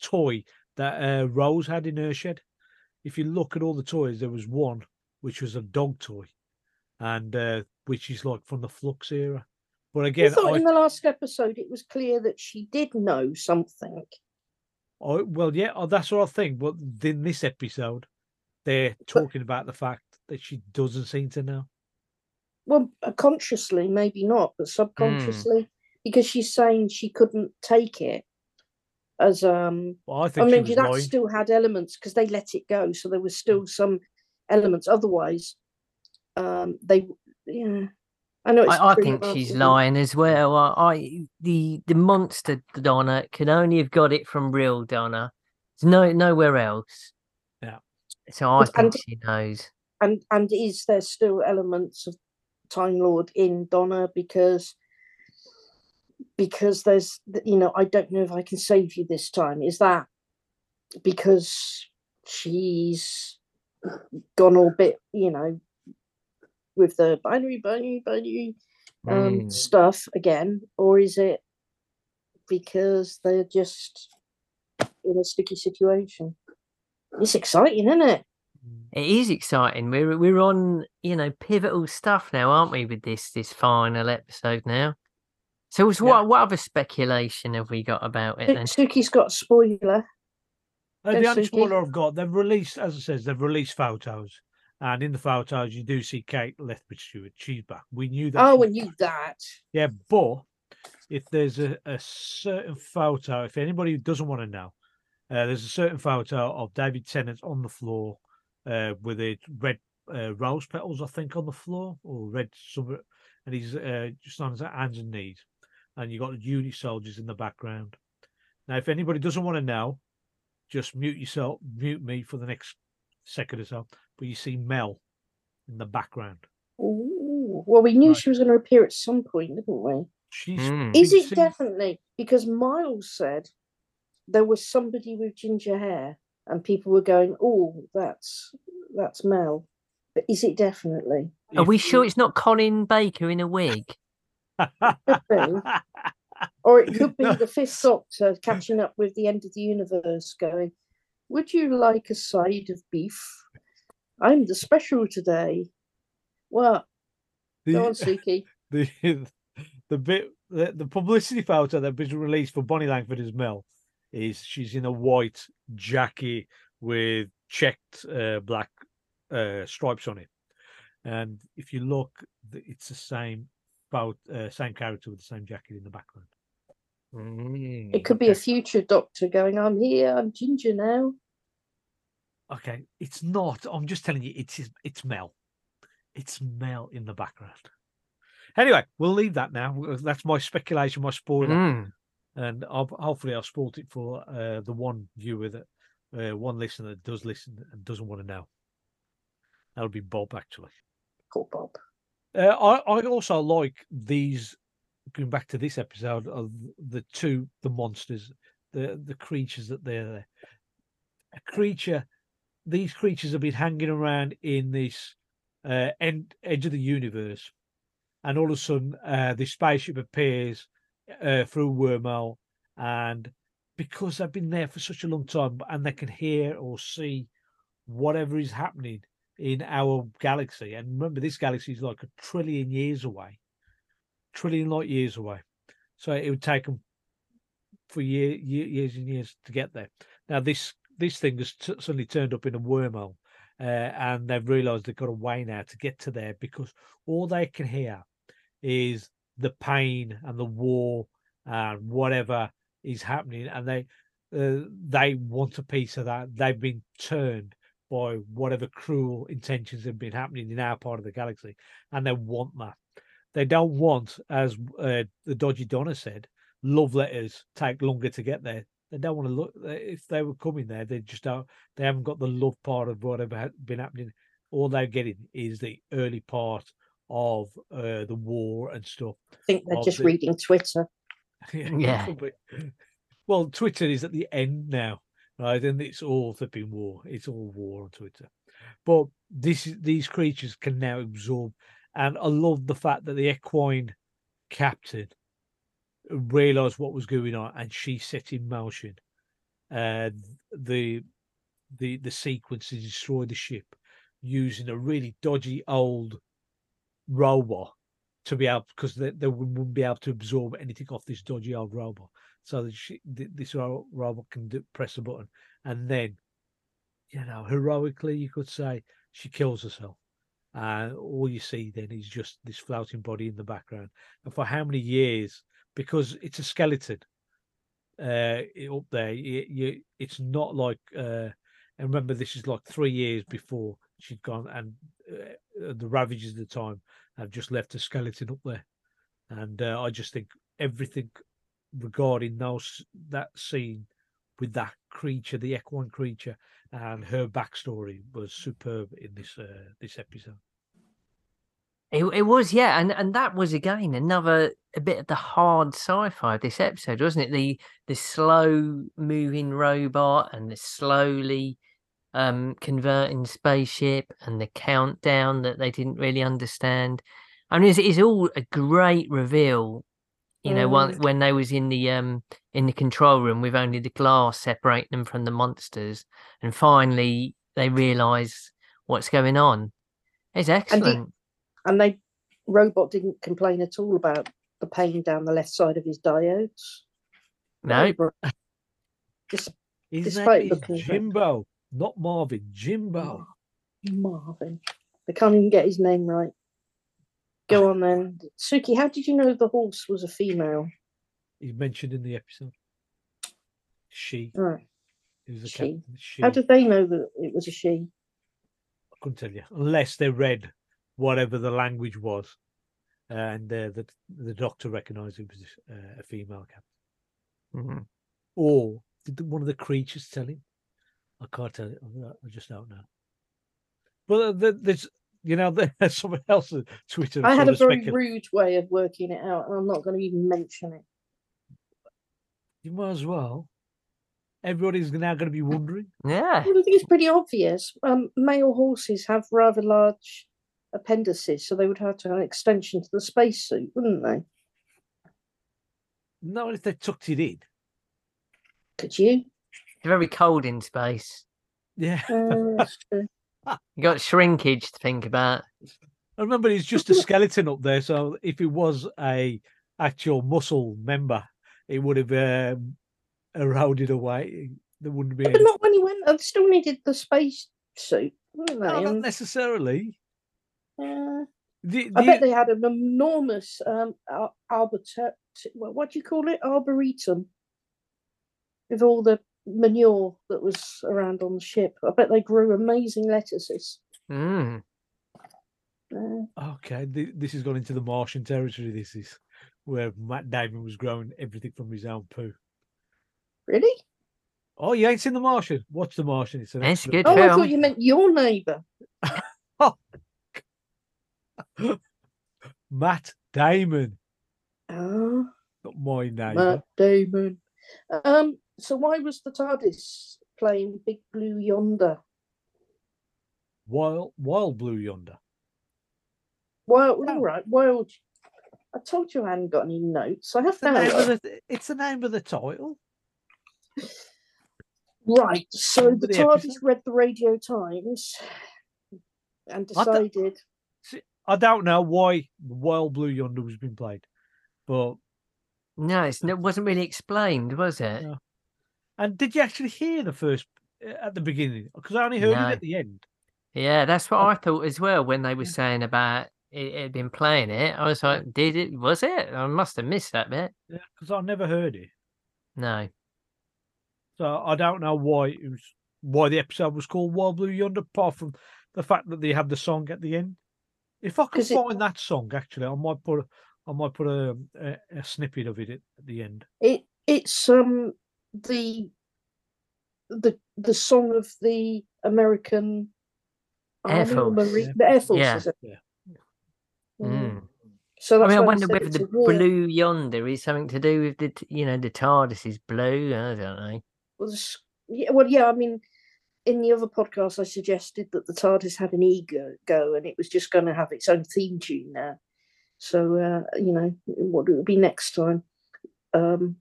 toy that uh, Rose had in her shed. If you look at all the toys, there was one which was a dog toy, and uh, which is like from the Flux era. But again, I thought I, in the last episode it was clear that she did know something. I well, yeah, oh, that's what I think. But in this episode, they're talking about the fact that she doesn't seem to know. Well, uh, consciously, maybe not, but subconsciously, because she's saying she couldn't take it as um. Well, I I think she mean, that lying. still had elements because they let it go, so there was still some elements. Otherwise, um, they yeah. I know. It's I, I think she's remarkable. lying as well. I, I the the monster Donna can only have got it from real Donna. There's no nowhere else. Yeah. So I And- and- think she knows. and and is there still elements of Time Lord in Donna because because there's you know I don't know if I can save you this time. Is that because she's gone all bit you know with the binary binary binary um Mm. stuff again, or is it because they're just in a sticky situation? It's exciting, isn't it? It is exciting. We're we're on you know pivotal stuff now, aren't we? With this this final episode now. So, Yeah. what what other speculation have we got about it then? Suky's got a spoiler. The only spoiler I've got, they've released, as it says, they've released photos, and in the photos you do see Kate Lethbridge Stewart. She's back. We knew that. Oh, I knew back. that. Yeah, but if there's a, a certain photo, if anybody doesn't want to know, uh, there's a certain photo of David Tennant on the floor uh, with a red uh, rose petals, I think, on the floor, or red something, and he's uh, just on his hands and knees, and you've got the unit soldiers in the background. Now, if anybody doesn't want to know, just mute yourself, mute me for the next second or so. But you see Mel in the background. Ooh. Well, we knew Right. she was going to appear at some point, didn't we? She's Mm. Is it seen- definitely? Because Miles said there was somebody with ginger hair, and people were going, "Oh, that's that's Mel." But is it definitely? Are we sure it's not Colin Baker in a wig? (laughs) Or it (laughs) could be the Fifth Doctor catching up with the end of the universe, going, "Would you like a side of beef? I'm the special today." What? Go on, the, Suky. (laughs) the the bit the, the publicity photo that was released for Bonnie Langford as Mel is she's in a white jacket with checked uh, black uh, stripes on it, and if you look, it's the same about uh, same character with the same jacket in the background. Mm, It could be a future Doctor going, "I'm here. I'm ginger now." Okay, it's not. I'm just telling you, it's it's Mel. It's Mel in the background. Anyway, we'll leave that now. That's my speculation, my spoiler. Mm. and I'll, hopefully I'll spoil it for uh, the one viewer that uh, one listener that does listen and doesn't want to know. That'll be Bob actually. Poor Bob. Uh, I I also like these going back to this episode of the two the monsters the the creatures that they're there. A creature, these creatures have been hanging around in this uh, end edge of the universe, and all of a sudden uh, this spaceship appears uh, through a wormhole and because they've been there for such a long time and they can hear or see whatever is happening in our galaxy. And remember, this galaxy is like a trillion years away, trillion light years away. So it would take them for year, year, years and years to get there. Now this this thing has t- suddenly turned up in a wormhole, uh, and they've realised they've got a way now to get to there because all they can hear is the pain and the war and whatever is happening, and they uh, they want a piece of that. They've been turned by whatever cruel intentions have been happening in our part of the galaxy, and they want that. They don't want, as uh, the dodgy Donna said, love letters take longer to get there. They don't want to look. If they were coming there, they just don't. They haven't got the love part of whatever has been happening. All they're getting is the early part of uh, the war and stuff. I think they're just the- reading Twitter. (laughs) Yeah. could be. Well, Twitter is at the end now, right? And it's all flipping war. It's all war on Twitter. But this these creatures can now absorb, and I love the fact that the equine captain realized what was going on, and she set in motion uh, the the the sequence to destroy the ship using a really dodgy old robot to be able because they, they wouldn't wouldn't be able to absorb anything off this dodgy old robot. So that she, this robot can do, press a button, and then, you know, heroically, you could say she kills herself, and all you see then is just this floating body in the background. And for how many years? Because it's a skeleton uh, up there. You, it's not like. Uh, and remember, this is like three years before she'd gone, and uh, the ravages of the time have just left a skeleton up there. And uh, I just think everything regarding those that scene with that creature, the equine creature, and her backstory was superb in this uh, this episode. It, it was, yeah, and and that was again another a bit of the hard sci-fi of this episode, wasn't it? The the slow moving robot and the slowly um converting spaceship and the countdown that they didn't really understand. I mean, it's, it's all a great reveal. You know, one, when they was in the um in the control room with only the glass separating them from the monsters, and finally they realise what's going on. It's excellent. And they robot didn't complain at all about the pain down the left side of his diodes. no, Just (laughs) His Despite name is Jimbo, not Marvin. Jimbo. Marvin. They can't even get his name right. Go on then. Suky, how did you know the horse was a female? He's mentioned in the episode. She. Oh, It was a She. captain. She. how did they know that it was a she? I couldn't tell you unless they read whatever the language was, and uh, the the doctor recognised it was uh, a female captain. Mhm. Or did the- one of the creatures tell him? I can't tell you. I- I just don't know. But uh, there's, you know, (laughs) there's someone else on Twitter. I had a very specul- rude way of working it out, and I'm not going to even mention it. You might as well. Everybody's now going to be wondering. yeah. Well, I think it's pretty obvious. Um, male horses have rather large appendices, so they would have to have an extension to the spacesuit, wouldn't they? Not if they tucked it in. Could you? It's very cold in space. Yeah. Uh, that's (laughs) true. You got shrinkage to think about. I remember it's just a skeleton up there. So if it was a actual muscle member, it would have um, eroded away. There wouldn't be Yeah, any. but not when he went. They still needed the space suit, wouldn't they? No, not necessarily. uh, The, I bet they had an enormous um, ar- arbiter. What, what do you call it? Arboretum. With all the manure that was around on the ship. I bet they grew amazing lettuces. Mm. Uh, Okay, this has gone into the Martian territory. This is where Matt Damon was growing everything from his own poo. really? Oh, you ain't seen the Martian? Watch the Martian. It's an It's excellent- good. Oh, I thought you meant your neighbour. (laughs) Matt Damon, Ah, not my neighbour. Matt Damon. Um, so why was the TARDIS playing Big Blue Yonder? Wild, wild blue yonder. Well, Oh. all right. Wild. I told you I hadn't got any notes. I have It's the, name of the, it's the name of the title. Right. So the the TARDIS read the Radio Times and I don't- decided. I don't know why Wild Blue Yonder was being played, but No, it's, it wasn't really explained, was it? No. and did you actually hear the first uh, at the beginning? Because I only heard No. it at the end. Yeah, that's what Oh. I thought as well when they were Yeah. saying about it had been playing it. I was like, did it? Was it? I must have missed that bit. Yeah, because I never heard it. No. So I don't know why it was why the episode was called Wild Blue Yonder, apart from the fact that they have the song at the end. If I could 'Cause it- find that song, actually, I might put a, I might put a, a, a snippet of it at, at the end. It it's um the the the song of the American Air Army Force. Marine- Yeah. the Air Force. Yeah. Is it? Yeah. Mm. So I mean, I wonder whether the blue yonder is something to do with the, you know, the TARDIS is blue. I don't know. was yeah, well, yeah. I mean, in the other podcast, I suggested that the TARDIS had an ego go, and it was just going to have its own theme tune now. So uh, you know, what it would be next time? Um,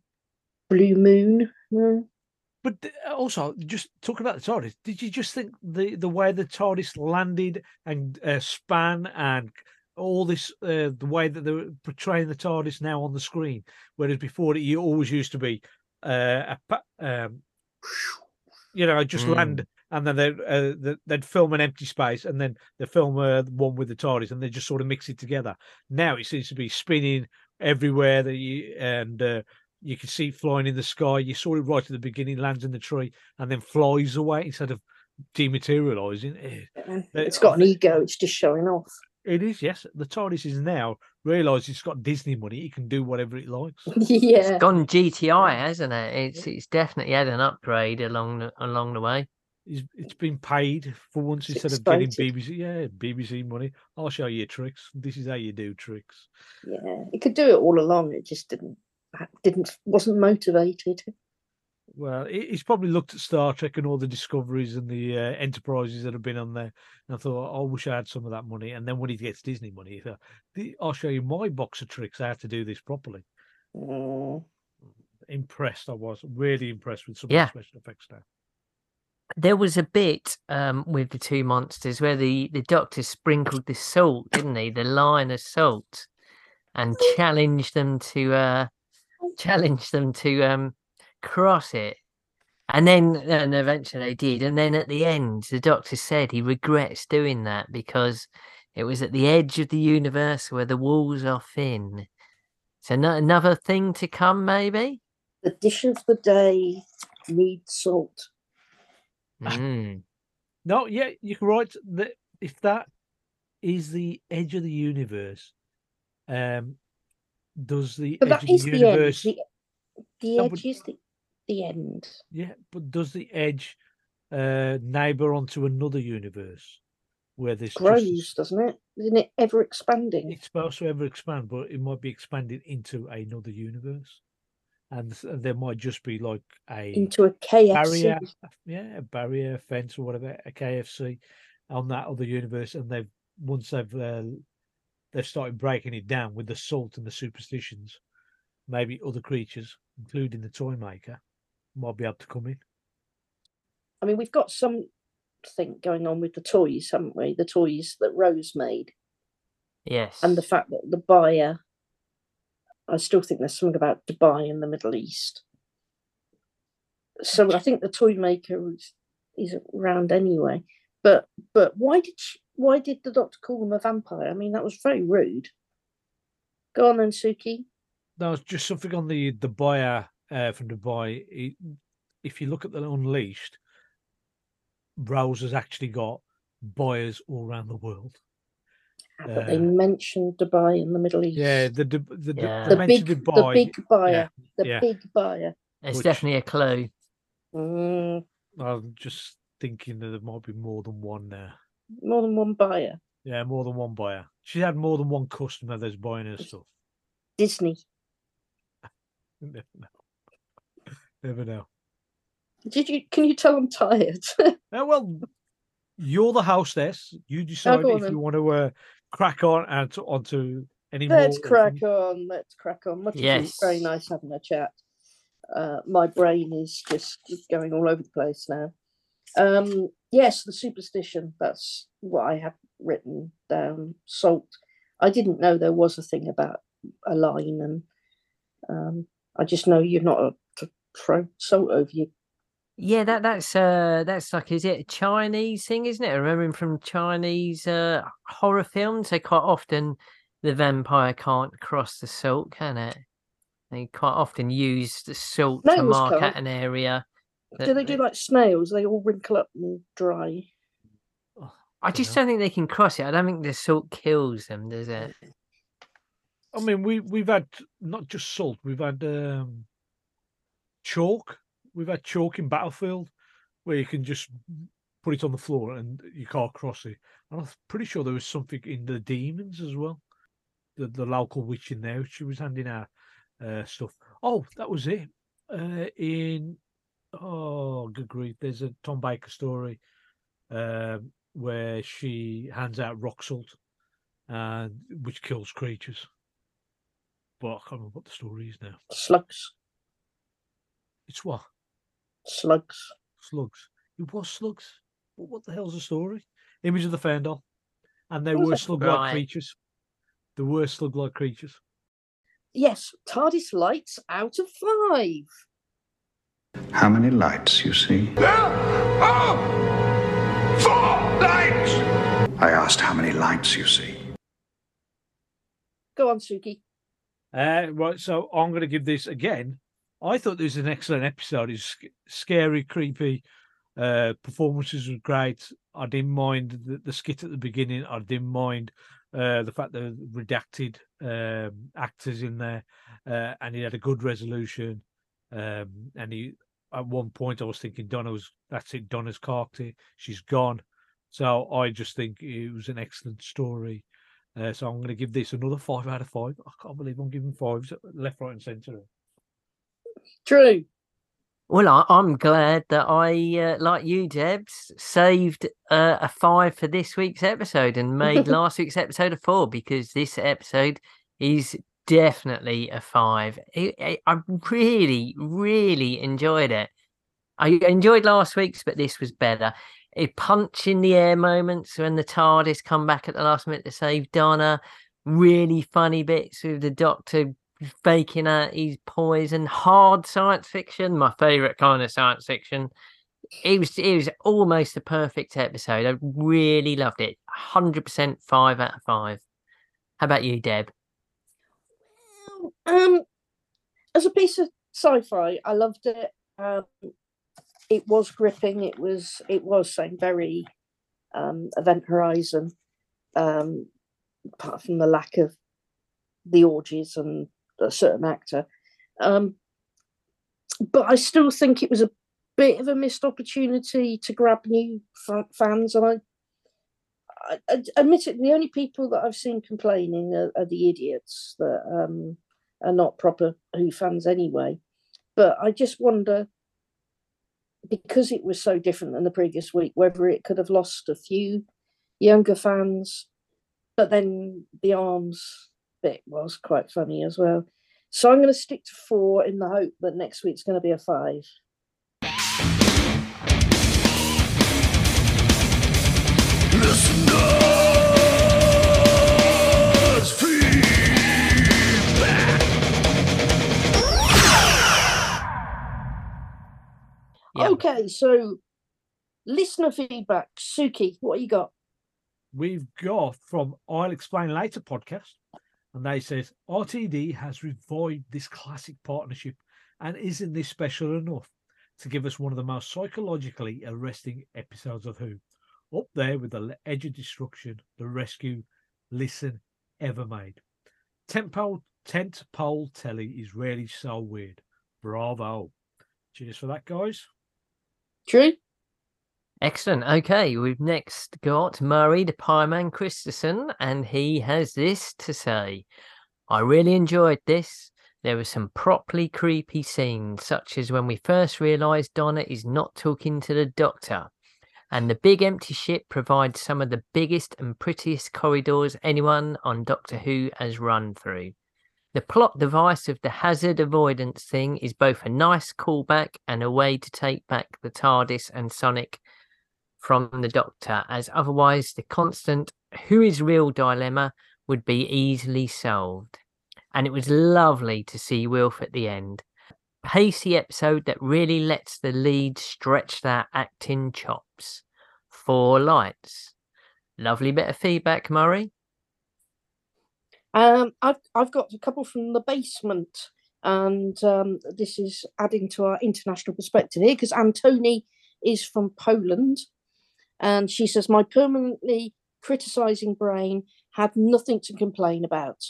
Blue Moon. No? But also, just talking about the TARDIS, did you just think the the way the TARDIS landed and uh, span and all this, uh, the way that they're portraying the TARDIS now on the screen, whereas before it always used to be uh, a um, you know, just Mm. land and then they uh, they- they'd film an empty space and then they film uh, one with the TARDIS and they just sort of mix it together. Now it seems to be spinning everywhere that you and uh, you can see it flying in the sky. You saw it right at the beginning, lands in the tree and then flies away instead of dematerializing. Eh, They- It's got an ego. It's just showing off. It is, yes. The TARDIS is now realised it's got Disney money. It can do whatever it likes. (laughs) yeah. It's gone GTI, hasn't it? It's it's definitely had an upgrade along the along the way. It's, it's been paid for once It's instead of getting. BBC. Yeah, BBC money. I'll show you tricks. This is how you do tricks. Yeah, he could do it all along. It just didn't, didn't, wasn't motivated. Well, he's probably looked at Star Trek and all the discoveries and the uh, enterprises that have been on there, and I thought, I wish I had some of that money. And then when he gets Disney money, he thought, I'll show you my box of tricks. how to do this properly. Mm. Impressed, I was really impressed with some Yeah. of the special effects now. There was a bit um, with the two monsters where the, the doctor sprinkled the salt, didn't he? The line of salt, and (laughs) challenged them to uh, challenged them to um, cross it. And then, and eventually they did. And then at the end, the doctor said he regrets doing that because it was at the edge of the universe where the walls are thin. So no, another thing to come, maybe. The dish of the day needs salt. Mm. (laughs) No, yeah, you can write that if that is the edge of the universe, um, does the But edge that of is the the, universe? end. The, the No, edge but- is the, the end. Yeah, but does the edge uh, neighbor onto another universe where this Grows, s- doesn't it? Isn't it ever expanding? it's supposed to ever expand, but it might be expanded into another universe, and there might just be like a Into a KFC. barrier, yeah, a barrier fence or whatever, a KFC on that other universe, and they've once they've uh, they've started breaking it down with the salt and the superstitions, maybe other creatures, including the toy maker, might be able to come in. I mean, we've got something going on with the toys, haven't we? The toys that Rose made, Yes. and the fact that the buyer. I still think there's something about Dubai in the Middle East. So I think the toy maker is, is around anyway. But but why did she, why did the doctor call him a vampire? I mean, that was very rude. Go on then, Suky. No, it's just something on the the buyer uh, from Dubai. If you look at the Unleashed, Rose has actually got buyers all around the world. But they mentioned Dubai in the Middle East. Yeah, the the, the, the, Yeah. the big, mentioned the big buyer, the yeah. big buyer. it's which- definitely a clue. Mm, I'm just thinking that there might be more than one there. more than one buyer. Yeah, more than one buyer. She had more than one customer that's buying her stuff. Disney. (laughs) Never know. Never know. Did you? Can you tell I'm tired? (laughs) Uh, well, you're the hostess. You decide go if then. you want to uh, crack on and to, onto any Let's more. crack on. Let's crack on. Much yes. Yes. Very nice having a chat. Uh, my brain is just going all over the place now. Um, yes, the superstition. That's what I have written down. Salt. I didn't know there was a thing about a line, and um, I just know you're not a, to throw salt over you. Yeah, that that's uh that's like is it a Chinese thing, isn't it? I remember him from Chinese uh horror films. They quite often the vampire can't cross the salt, can it? They quite often use the salt to mark can't. out an area. Do they do like snails? They all wrinkle up and dry. I just don't think they can cross it. I don't think the salt kills them, does it? I mean, we we've had not just salt, we've had um, chalk. We've had chalk in Battlefield where you can just put it on the floor and you can't cross it. And I'm pretty sure there was something in the demons as well. The the local witch in there, she was handing out uh, stuff. Oh, that was it. Uh, in oh, good grief! There's a Tom Baker story um, where she hands out rock salt, and which kills creatures. But I can't remember what the story is now. Slugs. It's what Slugs. slugs. It was slugs. But what the hell's the story? Image of the Fendahl, and they Was were slug-like Right. creatures. They were slug-like creatures. Yes, TARDIS lights out of five. How many lights you see? Oh! Four lights! I asked how many lights you see. Go on, Suky. Uh, right, so I'm going to give this again. I thought this was an excellent episode. It's scary, creepy. Uh, performances were great. I didn't mind the, the skit at the beginning. I didn't mind uh, the fact that redacted um, actors in there, uh, and he had a good resolution. Um, and he, at one point, I was thinking Donna was that's it. Donna's character, she's gone. So I just think it was an excellent story. Uh, so I'm going to give this another five out of five. I can't believe I'm giving fives left, right, and centre. Drew. Well, I, I'm glad that I, uh, like you, Debs, saved uh, a five for this week's episode and made (laughs) last week's episode a four because this episode is definitely a five. I, I really, really enjoyed it. I enjoyed last week's, but this was better. A punch in the air moments when the TARDIS come back at the last minute to save Donna. Really funny bits with the Doctor faking out his poison. Hard science fiction, my favourite kind of science fiction. It was it was almost a perfect episode. I really loved it. Hundred percent five out of five. How about you, Deb? Um, as a piece of sci-fi, I loved it. Um, it was gripping. It was it was saying very um, Event Horizon. Um, apart from the lack of the orgies and a certain actor, um, but I still think it was a bit of a missed opportunity to grab new fa- fans. And I, I, I admit it, the only people that I've seen complaining are, are the idiots that um, are not proper Who fans anyway. But I just wonder, because it was so different than the previous week, whether it could have lost a few younger fans. But then the arms bit was quite funny as well. So I'm going to stick to four in the hope that next week's going to be a five. Listeners. Yeah. Okay, so listener feedback. Suky, what you got? We've got from I'll Explain Later podcast, and they says RTD has revived this classic partnership, and isn't this special enough to give us one of the most psychologically arresting episodes of Who? Up there with the Edge of Destruction, the Rescue, Listen, ever made. Tent pole, tent pole telly is really so weird. Bravo. Cheers for that, guys. Drew? Excellent. Okay, we've next got Murray the Pieman Christensen, and he has this to say. I really enjoyed this. There were some properly creepy scenes, such as when we first realise Donna is not talking to the doctor. And the big empty ship provides some of the biggest and prettiest corridors anyone on Doctor Who has run through. The plot device of the hazard avoidance thing is both a nice callback and a way to take back the TARDIS and Sonic from the Doctor, as otherwise the constant who is real dilemma would be easily solved. And it was lovely to see Wilf at the end. Pacey episode that really lets the lead stretch their acting chops. Four lights. Lovely bit of feedback, Murray. Um, I've I've got a couple from the basement, and um, this is adding to our international perspective here because Antoni is from Poland, and she says my permanently criticizing brain had nothing to complain about.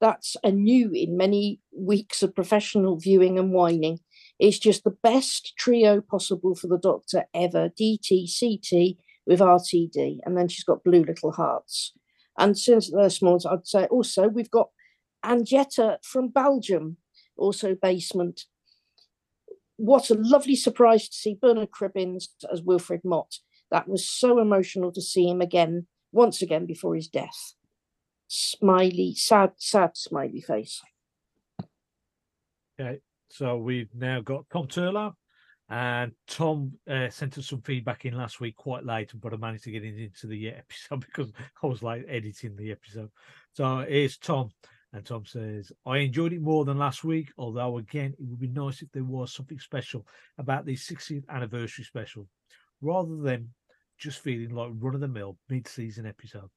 That's a new in many weeks of professional viewing and whining. It's just the best trio possible for the Doctor ever. DT, CT with RTD, and then she's got blue little hearts. And since they're small, I'd say also we've got Angetta from Belgium, also basement. What a lovely surprise to see Bernard Cribbins as Wilfred Mott. That was so emotional to see him again, once again before his death. Smiley, sad, sad smiley face. Okay, so we've now got Tom Turlow, and Tom uh, sent us some feedback in last week quite late, but I managed to get it into the episode (laughs) because I was like editing the episode. So here's Tom, and Tom says, I enjoyed it more than last week, although again, it would be nice if there was something special about the 60th anniversary special, rather than just feeling like run of the mill mid season episode.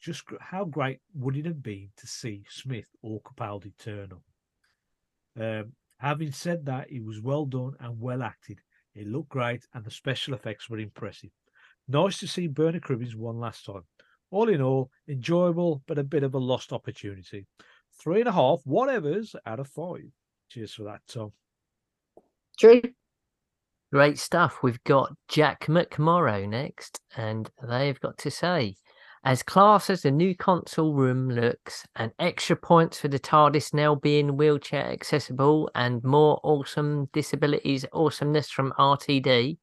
Just how great would it have been to see Smith or Capaldi turn up? Um, Having said that, it was well done and well acted. It looked great and the special effects were impressive. Nice to see Bernard Cribbins one last time. All in all, enjoyable but a bit of a lost opportunity. Three and a half, whatevers, out of five. Cheers for that, Tom. True. Great stuff. We've got Jack McMorrow next, and they've got to say, as class as the new console room looks, and extra points for the TARDIS now being wheelchair accessible, and more awesome disabilities awesomeness from RTD.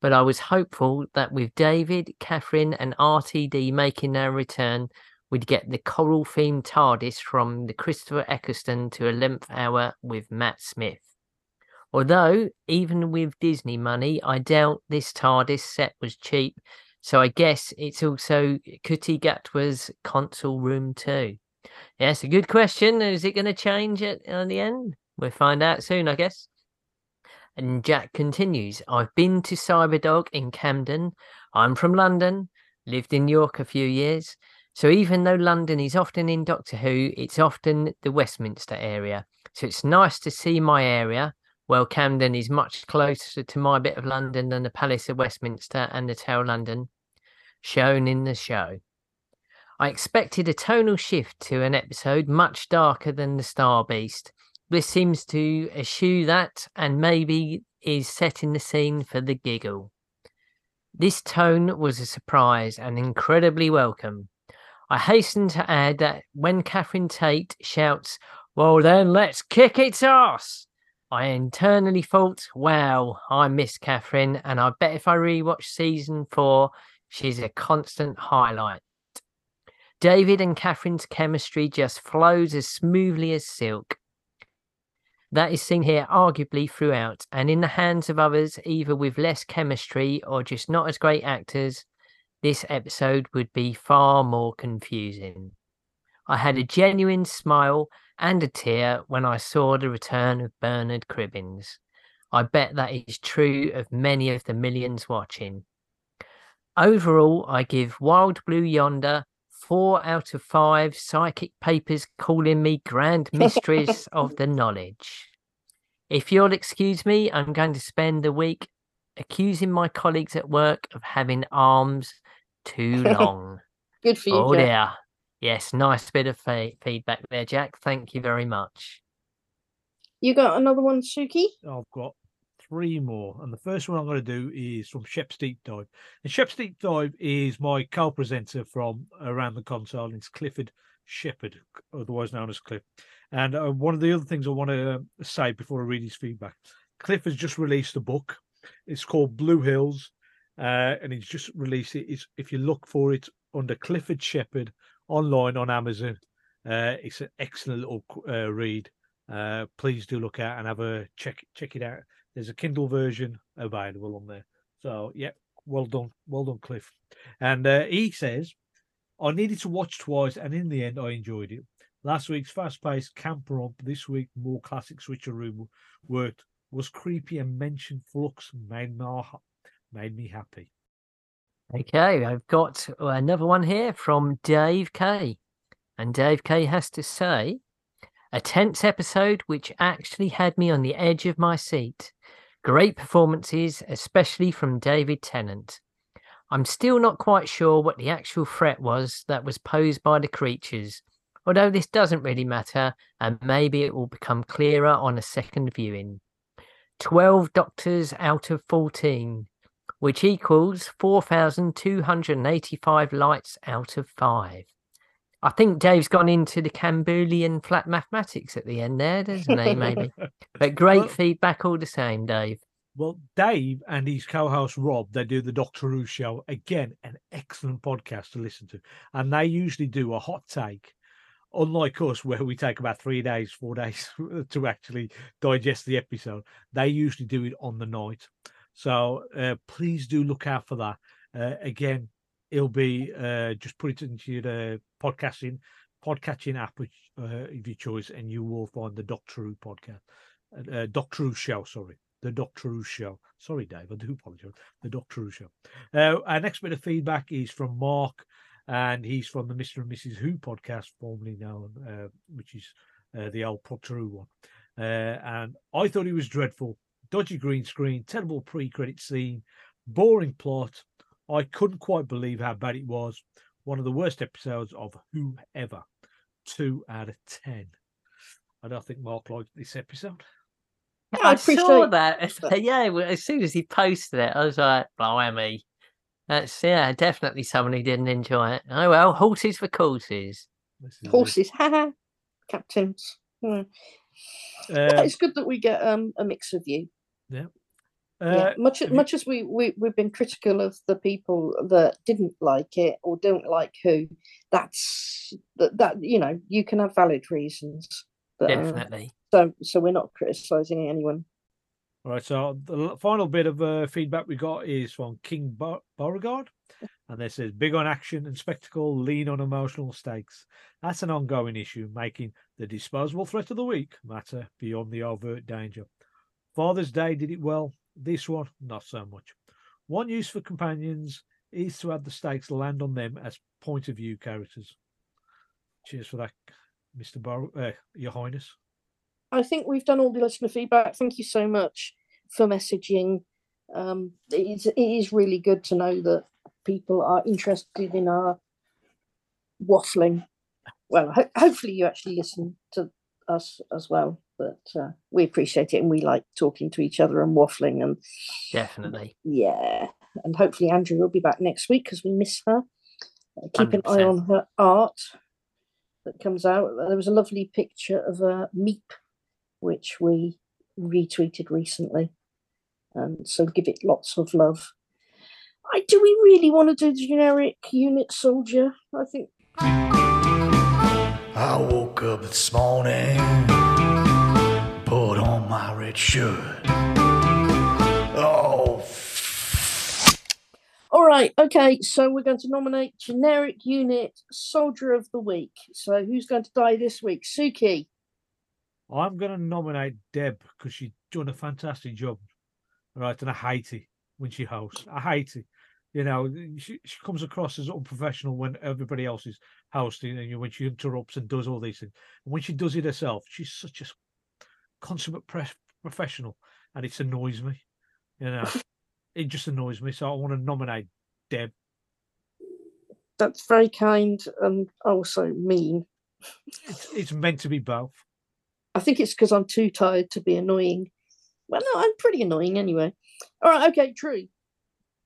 But I was hopeful that with David, Catherine, and RTD making their return, we'd get the coral themed TARDIS from the Christopher Eccleston to 11th hour with Matt Smith. Although, even with Disney money, I doubt this TARDIS set was cheap so I guess it's also Ncuti Gatwa's console room too. Yes, a good question. Is it going to change it in uh, the end? We'll find out soon, I guess. And Jack continues I've been to Cyberdog in Camden. I'm from London, lived in York a few years. So even though London is often in Doctor Who, it's often the Westminster area. So it's nice to see my area. Well, Camden is much closer to my bit of London than the Palace of Westminster and the Tower London shown in the show. I expected a tonal shift to an episode much darker than the Star Beast. This seems to eschew that and maybe is setting the scene for the giggle. This tone was a surprise and incredibly welcome. I hasten to add that when Catherine Tate shouts, Well, then let's kick its ass, I internally thought, Wow, I miss Catherine, and I bet if I rewatch season four, She's a constant highlight. David and Catherine's chemistry just flows as smoothly as silk. That is seen here arguably throughout, and in the hands of others, either with less chemistry or just not as great actors, this episode would be far more confusing. I had a genuine smile and a tear when I saw the return of Bernard Cribbins. I bet that is true of many of the millions watching. Overall, I give Wild Blue Yonder four out of five psychic papers calling me grand mistress of (laughs) the knowledge. If you'll excuse me, I'm going to spend the week accusing my colleagues at work of having arms too (laughs) long. Good for you, oh dear. Yes, nice bit of fe- feedback there, Jack. Thank you very much. You got another one, Suky? I've got three more. And the first one I'm going to do is from Shep's Deep Dive. And Shep's Deep Dive is my co presenter from Around the Console. It's Clifford Shepherd, otherwise known as Cliff. And uh, one of the other things I want to uh, say before I read his feedback Cliff has just released a book. It's called Blue Hills. Uh, and he's just released it. It's, if you look for it under Clifford Shepherd online on Amazon, Uh, it's an excellent little uh, read. Uh, please do look out and have a check check it out. There's a Kindle version available on there. So yeah, well done, well done, Cliff. And uh, he says, I needed to watch twice, and in the end, I enjoyed it. Last week's fast-paced camp romp, this week more classic switcheroo worked. Was creepy and mentioned flux made me made me happy. Okay, I've got uh, another one here from Dave K. And Dave K has to say, a tense episode which actually had me on the edge of my seat. Great performances, especially from David Tennant. I'm still not quite sure what the actual threat was that was posed by the creatures, although this doesn't really matter, and maybe it will become clearer on a second viewing. 12 doctors out of 14, which equals 4,285 lights out of 5. I think Dave's gone into the Campbellian flat mathematics at the end there, doesn't he? Maybe. (laughs) but great Well- feedback all the same, Dave. Well, Dave and his co-host Rob, they do the Doctor Who show. Again, an excellent podcast to listen to, and they usually do a hot take. Unlike us, where we take about three days, four (laughs) days to actually digest the episode, they usually do it on the night. So uh, please do look out for that. Uh, again, it'll be uh, just put it into the podcasting podcatching app which, uh, your choice, and you will find the Doctor Who podcast, uh, Doctor Who show. Sorry, the Doctor Who show. Sorry, Dave, I do apologize. The Doctor Who show. Uh, our next bit of feedback is from Mark, and he's from the Mr. and Mrs. Who podcast, formerly known, uh, which is uh, the old Proctor Who one. Uh, and I thought he was dreadful. Dodgy green screen, terrible pre-credit scene, boring plot. I couldn't quite believe how bad it was. One of the worst episodes of Whoever. Two out of ten. I don't think Mark liked this episode. Yeah, I, I saw appreciate that. (laughs) Yeah, as soon as he posted it, I was like, blimey. That's, yeah, definitely someone who didn't enjoy it. Oh, well, horses for courses. This is it. horses, haha, captains. Yeah. Yeah, Um, it's good that we get um, a mix of you. Uh, yeah, much much as we, we we've been critical of the people that didn't like it or don't like who, that's that, that you know you can have valid reasons. but, uh, Definitely. so so we're not criticizing anyone. All right, so the final bit of uh, feedback we got is from King Bar- Beauregard, and this says big on action and spectacle, lean on emotional stakes. That's an ongoing issue, making the disposable threat of the week matter beyond the overt danger. Father's Day did it well. This one, not so much. One use for companions is to have the stakes land on them as point of view characters. Cheers for that, Mr. Bar- uh, Your Highness. I think we've done all the listener feedback. Thank you so much for messaging. Um, it is it is really good to know that people are interested in our waffling. Well, ho- hopefully you actually listen to us as well. But uh, we appreciate it and we like talking to each other and waffling and Definitely. yeah. And hopefully Andrea will be back next week because we miss her. Uh, keep an eye on her art that comes out. There was a lovely picture of a meep which we retweeted recently. And so give it lots of love. I, do we really want to do the generic unit soldier? I think I woke up this morning, put on my red shirt. Oh, All right, okay, so we're going to nominate generic unit soldier of the week. So who's going to die this week? Suky. I'm going to nominate Deb because she's done a fantastic job. Right, and I hate it when she hosts. I hate it. You know, she, she comes across as unprofessional when everybody else is hosting, and you when she interrupts and does all these things. And when she does it herself, she's such a consummate pre- professional, and it annoys me. You know, (laughs) it just annoys me. So I want to nominate Deb. That's very kind and also mean. It's, it's meant to be both. I think it's because I'm too tired to be annoying. Well, no, I'm pretty annoying anyway. All right, okay, true.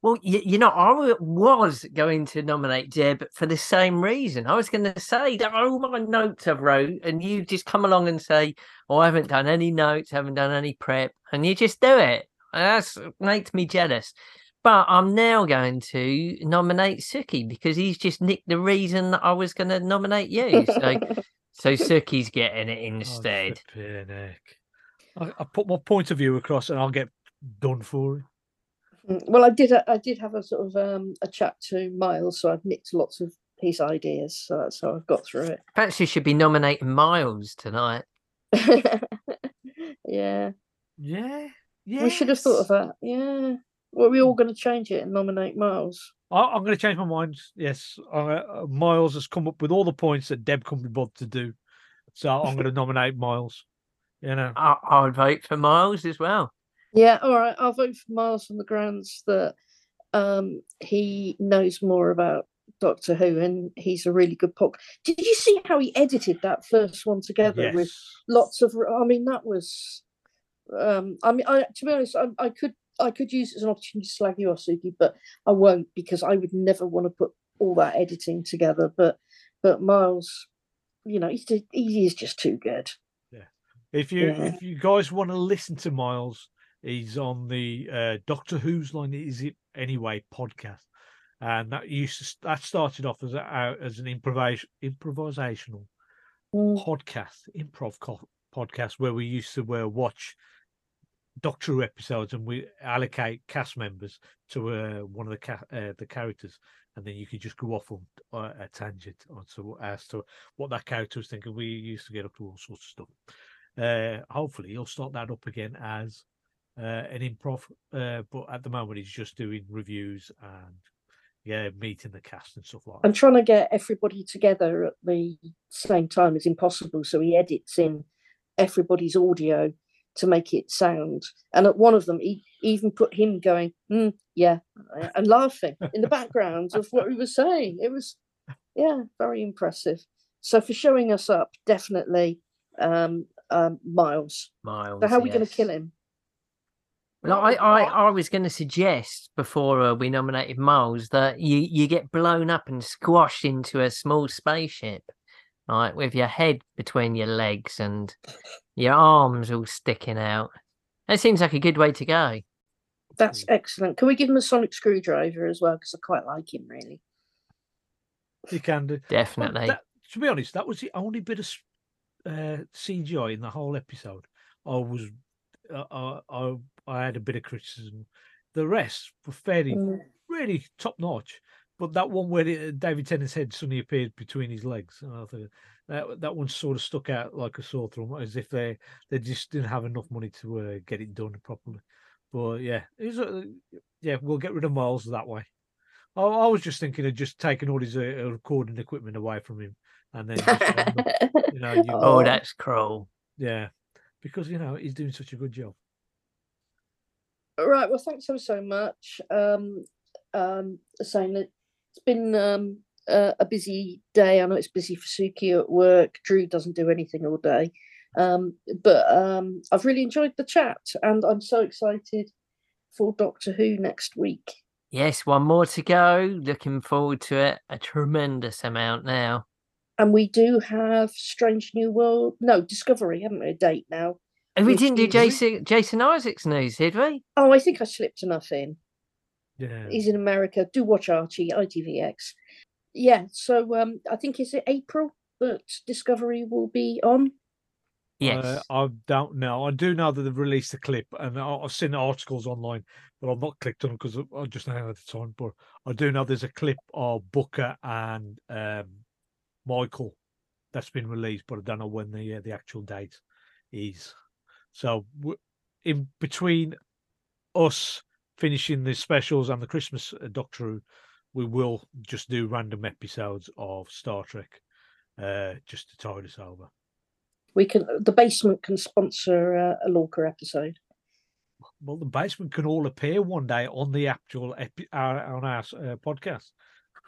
Well, you, you know, I was going to nominate Deb for the same reason. I was going to say that all my notes I've wrote, and you just come along and say, "Oh, I haven't done any notes, haven't done any prep," and you just do it. And That's uh, makes me jealous. But I'm now going to nominate Suky because he's just nicked the reason that I was going to nominate you. So, (laughs) So Suky's getting it Oh, instead. flipping heck. I, I put my point of view across and I'll get done for it. Mm, Well, I did. I did have a sort of um, a chat to Miles, so I've nicked lots of his ideas. So that's how I've got through it. Perhaps you should be nominating Miles tonight. yeah, (laughs) Yeah. Yeah. we should have thought of that. Yeah. Well, we all going to change it and nominate Miles. I, I'm going to change my mind. Yes, uh, uh, Miles has come up with all the points that Deb couldn't be bothered to do, so I'm going (laughs) to nominate Miles. You know, I, I would vote for Miles as well. Yeah, all right. I'll vote for Miles on the grounds that um, he knows more about Doctor Who and he's a really good pop. Did you see how he edited that first one together with lots of? I mean, that was. Um, I mean, I, to be honest, I, I could I could use it as an opportunity to slag you off, Suky, but I won't because I would never want to put all that editing together. But but Miles, you know, he's he is just too good. Yeah. if you yeah. if you guys want to listen to Miles, he's on the uh, Doctor Who's line. Is it anyway podcast, and that used to, that started off as a, uh, as an improvis improvisational Mm. podcast, improv co- podcast, where we used to uh, watch Doctor Who episodes and we allocate cast members to uh, one of the ca- uh, the characters, and then you could just go off on uh, a tangent on to as to what that character was thinking. We used to get up to all sorts of stuff. Uh, hopefully, he'll start that up again as uh, an improv, uh, but at the moment, he's just doing reviews and yeah, meeting the cast and stuff like that. And trying to get everybody together at the same time is impossible. So he edits in everybody's audio to make it sound. And at one of them, he even put him going, mm, yeah, and laughing in the (laughs) background of what he was saying. It was, yeah, very impressive. So for showing us up, definitely um, um, Miles. Miles. So how are we going to kill him? Well, I, I, I was going to suggest before uh, we nominated Miles that you, you get blown up and squashed into a small spaceship, right, with your head between your legs and your arms all sticking out. That seems like a good way to go. That's excellent. Can we give him a sonic screwdriver as well? Because I quite like him, really. You can do. Well, Definitely. that- to be honest, that was the only bit of uh, CGI in the whole episode. I was, uh, I, I, I had a bit of criticism. The rest were fairly, Mm. really top notch. But that one where David Tennant's head suddenly appeared between his legs, and I thought that that one sort of stuck out like a sore thumb, as if they they just didn't have enough money to uh, get it done properly. But yeah, it was, uh, yeah, we'll get rid of Miles that way. I, I was just thinking of just taking all his uh, recording equipment away from him, and then just, (laughs) you know, you, oh, Oh. that's cruel. yeah, because you know he's doing such a good job. Right. Well, thanks ever so much. Um, um, saying that it's been um, uh, a busy day. I know it's busy for Suky at work. Drew doesn't do anything all day, um, but um, I've really enjoyed the chat, and I'm so excited for Doctor Who next week. Yes, one more to go. Looking forward to it. A tremendous amount now. And we do have Strange New World. No, Discovery, haven't we? A date now. And we didn't do Jason Jason Isaacs news, did we? Oh, I think I slipped enough in. Yeah, He's in America. Do watch Archie, ITVX. Yeah, so um, I think is it April that Discovery will be on. Yes. Uh, I don't know. I do know that they've released a clip, and I- I've seen articles online, but I've not clicked on because I just don't have the time. But I do know there's a clip of Booker and um, Michael that's been released, but I don't know when the uh, the actual date is. So in between us finishing the specials and the Christmas uh, Doctor Who, we will just do random episodes of Star Trek, uh, just to tide us over. We can. The basement can sponsor uh, a Lorca episode. Well, the basement can all appear one day on the actual epi- our, on our uh, podcast.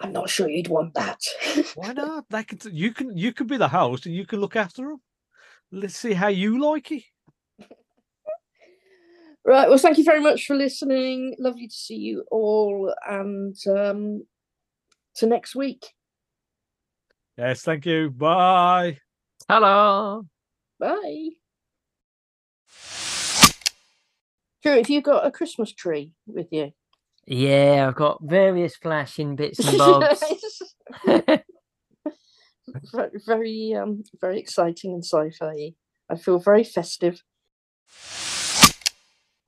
I'm not sure you'd want that. (laughs) Why not? They can. You can. You can be the host, and you can look after them. Let's see how you like it. Right. Well, thank you very much for listening. Lovely to see you all, and um, to next week. Yes, thank you. Bye. Hello. Bye. Drew, have you got a Christmas tree with you? Yeah, I've got various flashing bits and bobs. (laughs) (laughs) very, very, um, very exciting and sci-fi. I feel very festive.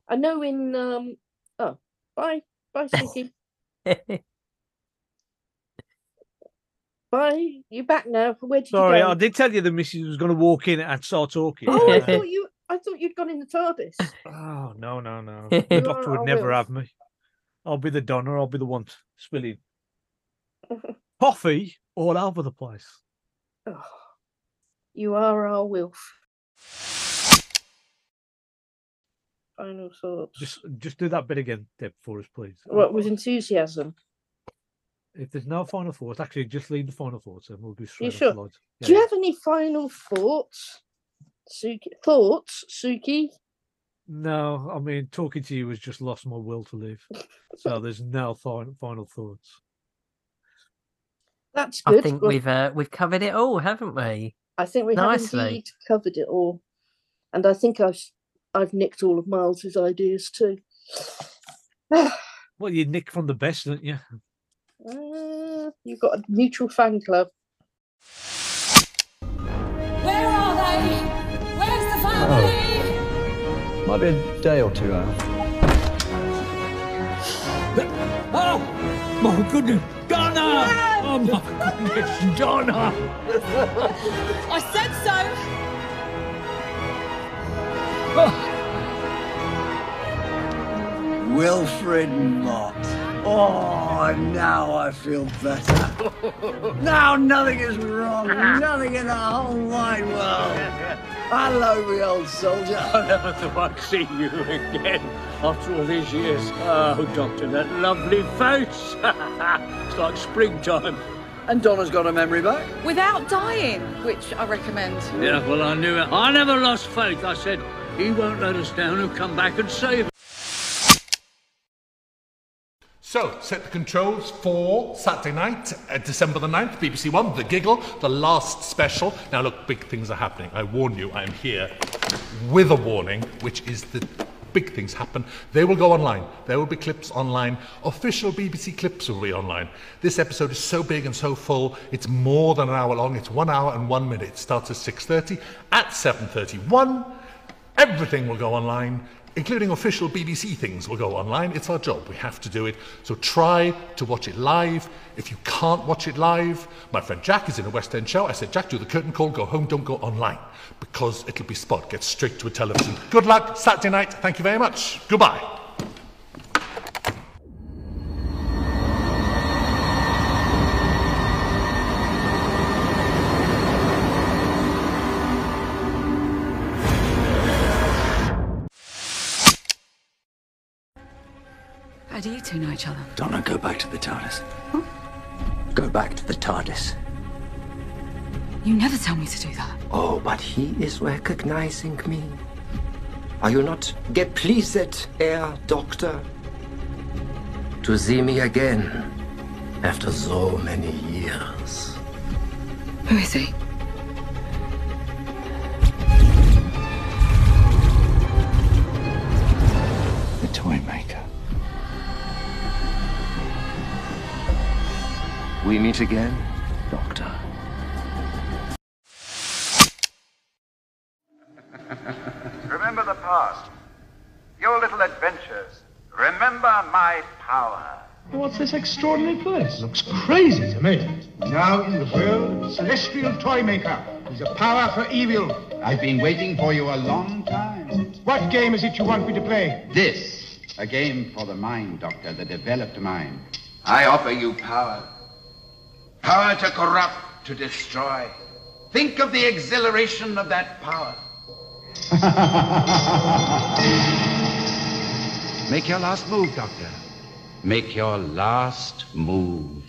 I know in um. Oh, bye, bye, Suky. (laughs) bye. You back now? Where did Sorry, you go? I did tell you the missus was going to walk in and start talking. Oh, I (laughs) thought you. I thought you'd gone in the TARDIS. oh no, no, no. (laughs) The are doctor would our never Wilf. have me. I'll be the Donna. I'll be the one spilling coffee all over the place. Oh, you are our Wilf. Final thoughts. Just, just do that bit again, Deb, for us, please. What was enthusiasm? If there's no final thoughts, actually, just leave the final thoughts, and we'll do straight. sure? off the. Do you have any final thoughts, Suky? Thoughts, Suky? No, I mean, talking to you has just lost my will to live. (laughs) So there's no final final thoughts. That's I think Well, we've uh, we've covered it all, haven't we? I think we have indeed covered it all, and I think I've I've nicked all of Miles's ideas too. (sighs) Well, you nick from the best, don't you? Uh, you've got a mutual fan club. Where are they? Where's the family? Might be a day or two out. Oh, my goodness, Donna! Oh, my goodness, Donna! (laughs) I said so. Wilfred Mott. Oh, now I feel better. now nothing is wrong. Nothing in the whole wide world. Hello, me old soldier. I never thought I'd see you again after all these years. Oh, Doctor, that lovely face. (laughs) it's like springtime. And Donna's got her memory back. Without dying, which I recommend. Yeah, well, I knew it. I never lost faith. I said, he won't let us down. He'll come back and save us. So, set the controls for Saturday night, uh, December the 9th, BBC One, The Giggle, the last special. Now, look, big things are happening. I warn you, I am here with a warning, which is that big things happen. They will go online. There will be clips online. Official BBC clips will be online. This episode is so big and so full, it's more than an hour long. It's one hour and one minute. It starts at 6.30. At 7.31, Everything will go online, including official BBC things will go online. It's our job. We have to do it. So try to watch it live. If you can't watch it live, my friend Jack is in a West End show. I said, Jack, do the curtain call, go home, don't go online, because it'll be spot. Get straight to a television. Good luck, Saturday night. Thank you very much. Goodbye. How do you two know each other? Donna, go back to the TARDIS. Go back to the TARDIS. You never tell me to do that. Oh, but he is recognizing me. Are you not get pleased, Herr Doctor? To see me again after so many years. Who is he? The toy maker. We meet again, Doctor. Remember the past, your little adventures. Remember my power. What's this extraordinary place? Looks crazy to me. Now in the world, celestial toy maker. He's a power for evil. I've been waiting for you a long time. What game is it you want me to play? This, a game for the mind, Doctor, the developed mind. I offer you power. Power to corrupt, to destroy. Think of the exhilaration of that power. (laughs) Make your last move, Doctor. Make your last move.